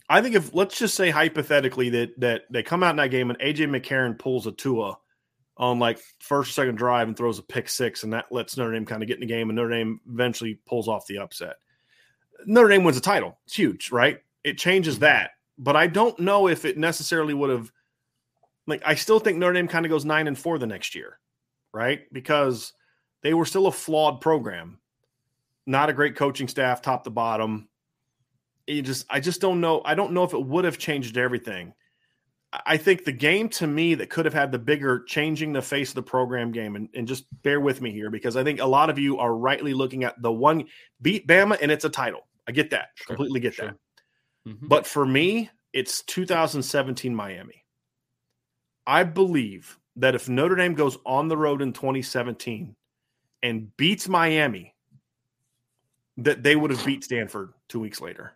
I think if let's just say hypothetically that that they come out in that game and AJ McCarron pulls a Tua on like first second drive and throws a pick six, and that lets Notre Dame kind of get in the game, and Notre Dame eventually pulls off the upset. Notre Dame wins the title. It's huge, right? It changes mm-hmm. that, but I don't know if it necessarily would have. Like, I still think Notre Dame kind of goes nine and four the next year, right? Because they were still a flawed program, not a great coaching staff, top to bottom. You just, I just don't know. I don't know if it would have changed everything. I think the game to me that could have had the bigger changing the face of the program game, and, and just bear with me here because I think a lot of you are rightly looking at the one beat Bama and it's a title. I get that, sure, completely get sure. that. Mm-hmm. But for me, it's 2017 Miami. I believe that if Notre Dame goes on the road in 2017 and beats Miami, that they would have beat Stanford two weeks later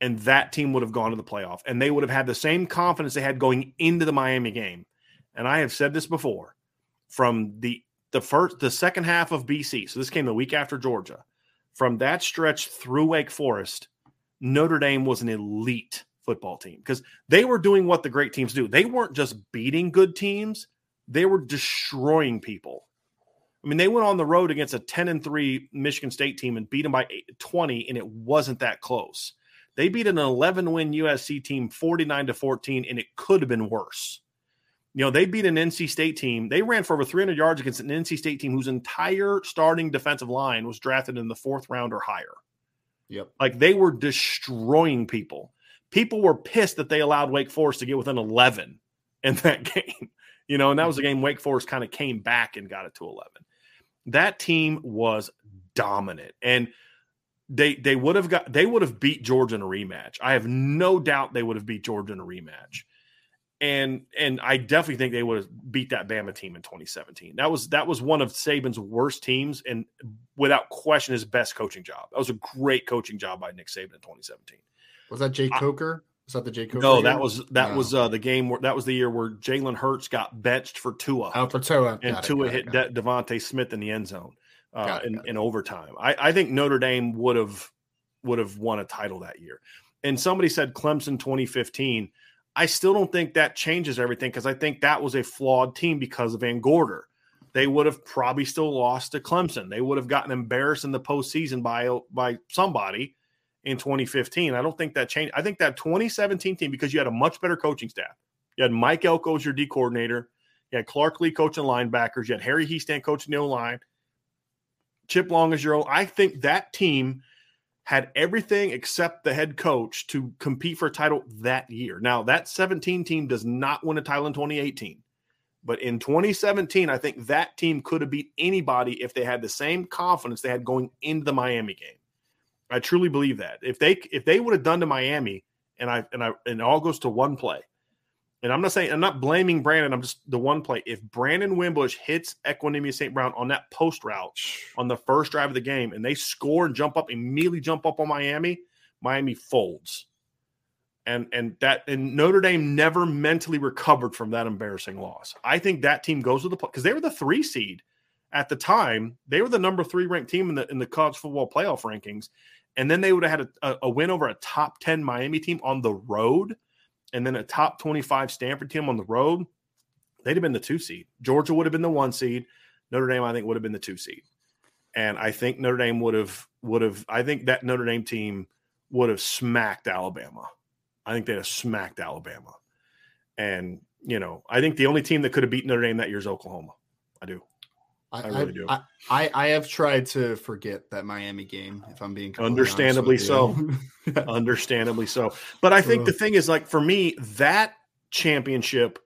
and that team would have gone to the playoff and they would have had the same confidence they had going into the Miami game. And I have said this before from the the first the second half of BC. So this came the week after Georgia. From that stretch through Wake Forest, Notre Dame was an elite football team because they were doing what the great teams do. They weren't just beating good teams, they were destroying people. I mean, they went on the road against a 10 and 3 Michigan State team and beat them by 20 and it wasn't that close. They beat an 11 win USC team 49 to 14, and it could have been worse. You know, they beat an NC State team. They ran for over 300 yards against an NC State team whose entire starting defensive line was drafted in the fourth round or higher. Yep. Like they were destroying people. People were pissed that they allowed Wake Forest to get within 11 in that game. You know, and that was a game Wake Forest kind of came back and got it to 11. That team was dominant. And they they would have got they would have beat Georgia in a rematch. I have no doubt they would have beat Georgia in a rematch. And and I definitely think they would have beat that Bama team in 2017. That was that was one of Saban's worst teams and without question his best coaching job. That was a great coaching job by Nick Saban in 2017. Was that Jake Coker? Was that the Jake Coker? No, game? that was that was uh, the game where that was the year where Jalen Hurts got benched for Tua. Oh, for Tua, and Tua hit De- DeVonta Smith in the end zone uh, in, in overtime. I, I think Notre Dame would have would have won a title that year. And somebody said Clemson 2015. I still don't think that changes everything because I think that was a flawed team because of VanGorder. They would have probably still lost to Clemson. They would have gotten embarrassed in the postseason by by somebody in 2015. I don't think that changed. I think that 2017 team because you had a much better coaching staff. You had Mike Elko as your D coordinator. You had Clark Lea coaching linebackers. You had Harry Hiestand coaching the O line. Chip Long is your own. I think that team had everything except the head coach to compete for a title that year. Now, that 17 team does not win a title in 2018. But in 2017, I think that team could have beat anybody if they had the same confidence they had going into the Miami game. I truly believe that. If they if they would have done to Miami and I and I and it all goes to one play, and I'm not saying I'm not blaming Brandon. I'm just the one play. If Brandon Wimbush hits Equanimeous St. Brown on that post route on the first drive of the game, and they score and jump up, immediately jump up on Miami, Miami folds. And and that and Notre Dame never mentally recovered from that embarrassing loss. I think that team goes to the play, because they were the three seed at the time. They were the number three ranked team in the in the college football playoff rankings, and then they would have had a, a win over a top ten Miami team on the road and then a top 25 Stanford team on the road, they'd have been the two seed. Georgia would have been the one seed. Notre Dame, I think, would have been the two seed. And I think Notre Dame would have would have I think that Notre Dame team would have smacked Alabama. I think they'd have smacked Alabama. And, you know, I think the only team that could have beaten Notre Dame that year is Oklahoma. I do. I, I really do. I, I, I, have tried to forget that Miami game. If I'm being understandably so, understandably so. But I think the thing is, like for me, that championship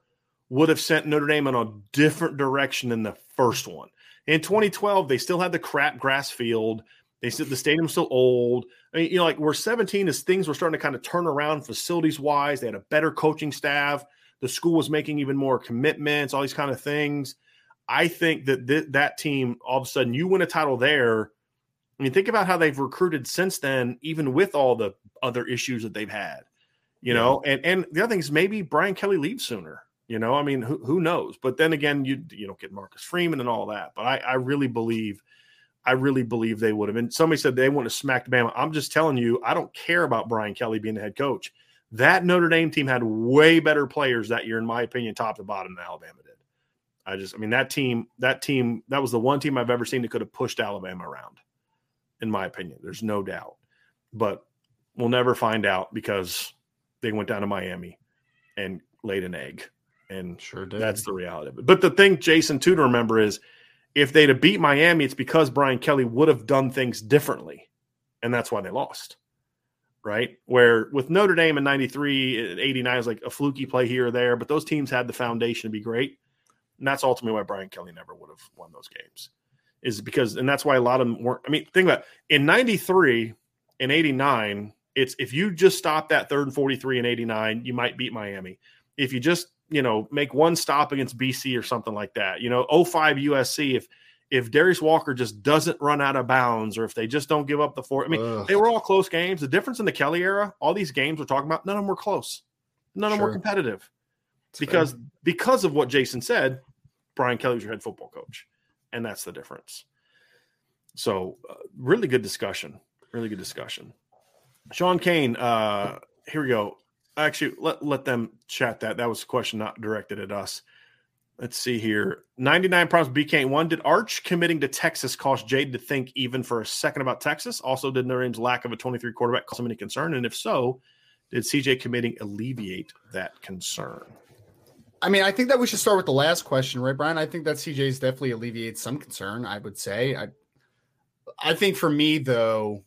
would have sent Notre Dame in a different direction than the first one. In 2012, they still had the crap grass field. They said the stadium's still old. I mean, you know, like we're 17 as things were starting to kind of turn around facilities wise. They had a better coaching staff. The school was making even more commitments, all these kind of things. I think that th- that team, all of a sudden, you win a title there. I mean, think about how they've recruited since then, even with all the other issues that they've had. You know, and and the other thing is maybe Brian Kelly leaves sooner. You know, I mean, who, who knows? But then again, you you don't get Marcus Freeman and all that. But I, I really believe, I really believe they would have. And somebody said they want to smack Bama. I'm just telling you, I don't care about Brian Kelly being the head coach. That Notre Dame team had way better players that year, in my opinion, top to bottom than Alabama did. I just, I mean, that team, that team, that was the one team I've ever seen that could have pushed Alabama around, in my opinion. There's no doubt. But we'll never find out because they went down to Miami and laid an egg. And sure did. that's the reality of it. But the thing, Jason, too, to remember is if they'd have beat Miami, it's because Brian Kelly would have done things differently. And that's why they lost right? Where with Notre Dame in 93, 89 is like a fluky play here or there, but those teams had the foundation to be great. And that's ultimately why Brian Kelly never would have won those games. Is because, and that's why a lot of them weren't. I mean, think about it. in 93 and 89, it's if you just stop that third and 43 and 89, you might beat Miami. If you just, you know, make one stop against BC or something like that, you know, 05 USC, if if Darius Walker just doesn't run out of bounds or if they just don't give up the four. I mean, Ugh. they were all close games. The difference in the Kelly era, all these games we're talking about, none of them were close. None of them were competitive. because fair. because of what Jason said, Brian Kelly was your head football coach. And that's the difference. So, uh, really good discussion. Really good discussion. Sean Kane, uh, here we go. Actually, let, let them chat that. That was a question not directed at us. Let's see here. 99 problems BK one. Did Arch committing to Texas cause Jade to think even for a second about Texas? Also, did Notre Dame's lack of a 23 quarterback cause him any concern? And if so, did CJ committing alleviate that concern? I mean, I think that we should start with the last question, right, Brian? I think that CJ's definitely alleviates some concern, I would say. I I think for me, though,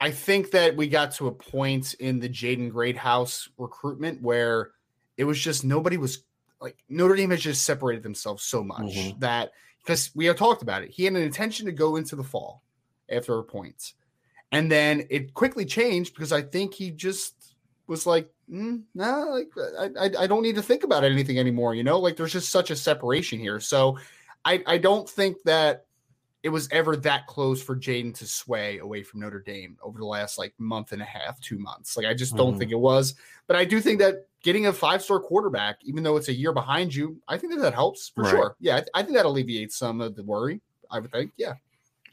I think that we got to a point in the Jaden Greathouse recruitment where it was just nobody was like Notre Dame has just separated themselves so much mm-hmm. that because we have talked about it, he had an intention to go into the fall after a point, and then it quickly changed because I think he just was like, mm, nah, like I, I, I don't need to think about anything anymore. You know, like there's just such a separation here. So I I don't think that it was ever that close for Jaden to sway away from Notre Dame over the last like month and a half, two months. Like I just don't mm. think it was. But I do think that getting a five star quarterback, even though it's a year behind you, I think that that helps for right. sure. Yeah, I, th- I, think that alleviates some of the worry. I would think. Yeah,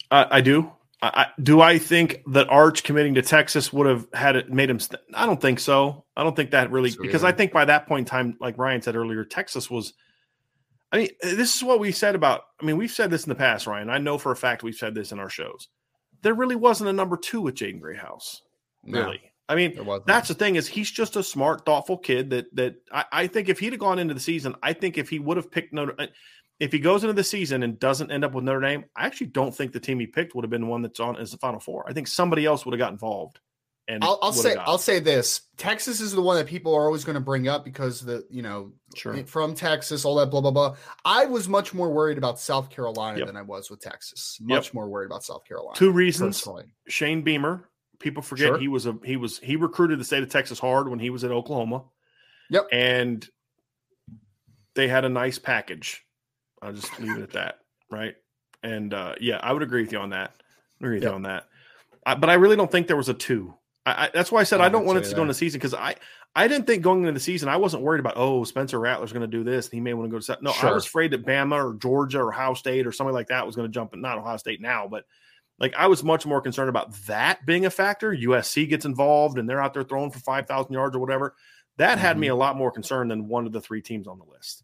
uh, I do. I, do I think that Arch committing to Texas would have had it made him? St- I don't think so. I don't think that really because I think by that point in time, like Ryan said earlier, Texas was I mean, this is what we said about. I mean, we've said this in the past, Ryan. I know for a fact we've said this in our shows. There really wasn't a number two with Jaden Greathouse. Really, no, I mean, that's the thing is he's just a smart, thoughtful kid. That that I, I think if he'd have gone into the season, I think if he would have picked Notre, if he goes into the season and doesn't end up with Notre Dame, I actually don't think the team he picked would have been one that's on as the Final Four. I think somebody else would have got involved. And I'll, I'll say I'll say this: Texas is the one that people are always going to bring up because the you know sure. from Texas, all that blah blah blah. I was much more worried about South Carolina yep. than I was with Texas. Much yep. more worried about South Carolina. Two reasons: personally. Shane Beamer. People forget sure. he was a he was he recruited the state of Texas hard when he was at Oklahoma. Yep, and they had a nice package. I'll just leave it at that, right? And uh, yeah, I would agree with you on that. I agree with yep. you on that. I, but I really don't think there was a two. I, I, that's why I said I, don't want it to that. go into the season because I I didn't think going into the season I wasn't worried about oh Spencer Rattler's going to do this and he may want to go to South. no sure. I was afraid that Bama or Georgia or Ohio State or something like that was going to jump not Ohio State now but like I was much more concerned about that being a factor USC gets involved and they're out there throwing for five thousand yards or whatever that had mm-hmm. me a lot more concerned than one of the three teams on the list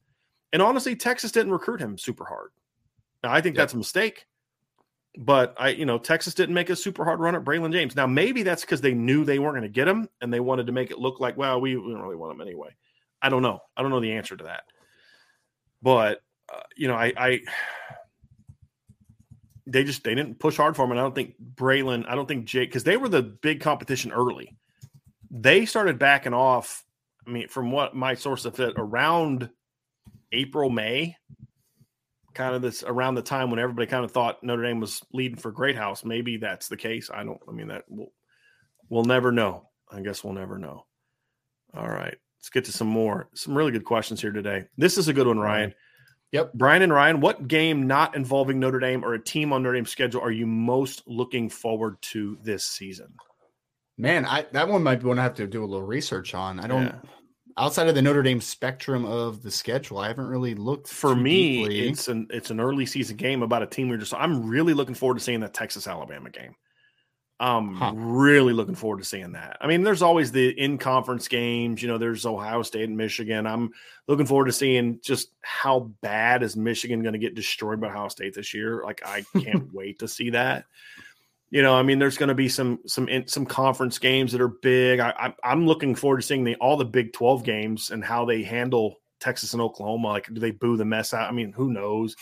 and honestly Texas didn't recruit him super hard now I think that's a mistake but I, you know, Texas didn't make a super hard run at Braylon James. Now, maybe that's because they knew they weren't going to get him and they wanted to make it look like, well, we, we don't really want him anyway. I don't know. I don't know the answer to that. But, uh, you know, I, I, they just, they didn't push hard for him. And I don't think Braylon, I don't think Jake, because they were the big competition early. They started backing off. I mean, from what my source said, around April, May, kind of this around the time when everybody kind of thought Notre Dame was leading for Greathouse. Maybe that's the case. I don't. I mean that we'll we'll never know. I guess we'll never know. All right, let's get to some more. Some really good questions here today. This is a good one, Ryan. Yep. Brian and Ryan, what game not involving Notre Dame or a team on Notre Dame's schedule are you most looking forward to this season? Man, I that one might be one I have to do a little research on. I don't Yeah. Outside of the Notre Dame spectrum of the schedule, I haven't really looked For me, deeply. it's an it's an early season game about a team we're just. I'm really looking forward to seeing that Texas Alabama game. I'm Huh. really looking forward to seeing that. I mean, there's always the in conference games. You know, there's Ohio State and Michigan. I'm looking forward to seeing just how bad is Michigan going to get destroyed by Ohio State this year. Like, I can't wait to see that. You know, I mean, there's going to be some some in, some conference games that are big. I, I, I'm looking forward to seeing the all the Big 12 games and how they handle Texas and Oklahoma. Like, do they boo the mess out? I mean, who knows?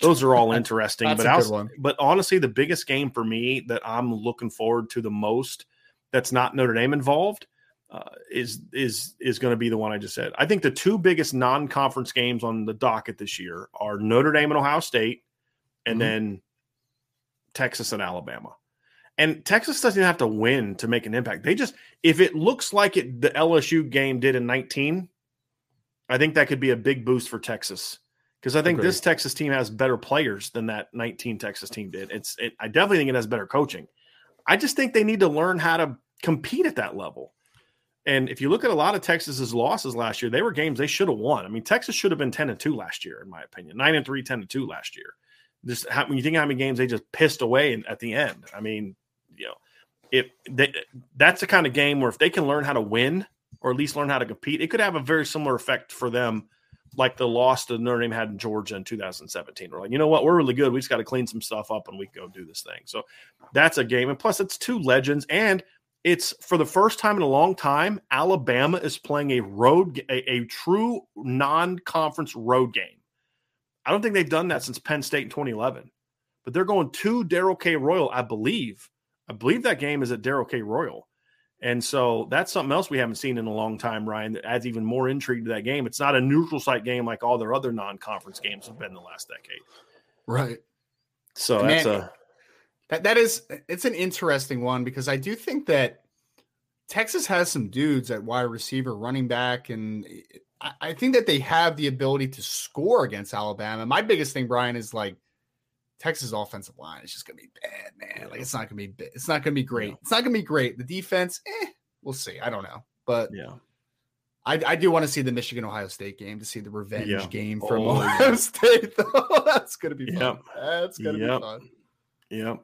Those are all interesting. But a good one. but honestly, the biggest game for me that I'm looking forward to the most that's not Notre Dame involved uh, is is is going to be the one I just said. I think the two biggest non-conference games on the docket this year are Notre Dame and Ohio State, and Mhm. then Texas and Alabama. And Texas doesn't even have to win to make an impact. They just if it looks like it the LSU game did in 19, I think that could be a big boost for Texas because I think Agreed. this Texas team has better players than that 19 Texas team did. It's it, I definitely think it has better coaching. I just think they need to learn how to compete at that level. And if you look at a lot of Texas's losses last year, they were games they should have won. I mean, Texas should have been 10 and 2 last year, in my opinion. 9 and 3, 10 and 2 last year. Just how, when you think how many games they just pissed away in, at the end. I mean, you know, if they, that's the kind of game where if they can learn how to win or at least learn how to compete, it could have a very similar effect for them, like the loss that Notre Dame had in Georgia in 2017. We're like, you know what, we're really good. We just got to clean some stuff up and we can go do this thing. So that's a game. And plus, it's two legends, and it's for the first time in a long time, Alabama is playing a road, a, a true non-conference road game. I don't think they've done that since Penn State in 2011. But they're going to Darrell K. Royal, I believe. I believe that game is at Darrell K. Royal. And so that's something else we haven't seen in a long time, Ryan, that adds even more intrigue to that game. It's not a neutral site game like all their other non conference games have been the last decade. right. So Man, that's a That that is it's an interesting one because I do think that Texas has some dudes at wide receiver, running back, and I, I think that they have the ability to score against Alabama. My biggest thing, Brian, is like Texas offensive line is just gonna be bad, man. Like it's not gonna be it's not gonna be great. Yeah. It's not gonna be great. The defense, eh, we'll see. I don't know, but yeah. I, I do want to see the Michigan Ohio State game to see the revenge Yeah. game from Oh, Ohio. State. Though that's gonna be fun. Yep. That's gonna Yep. be fun. Yep.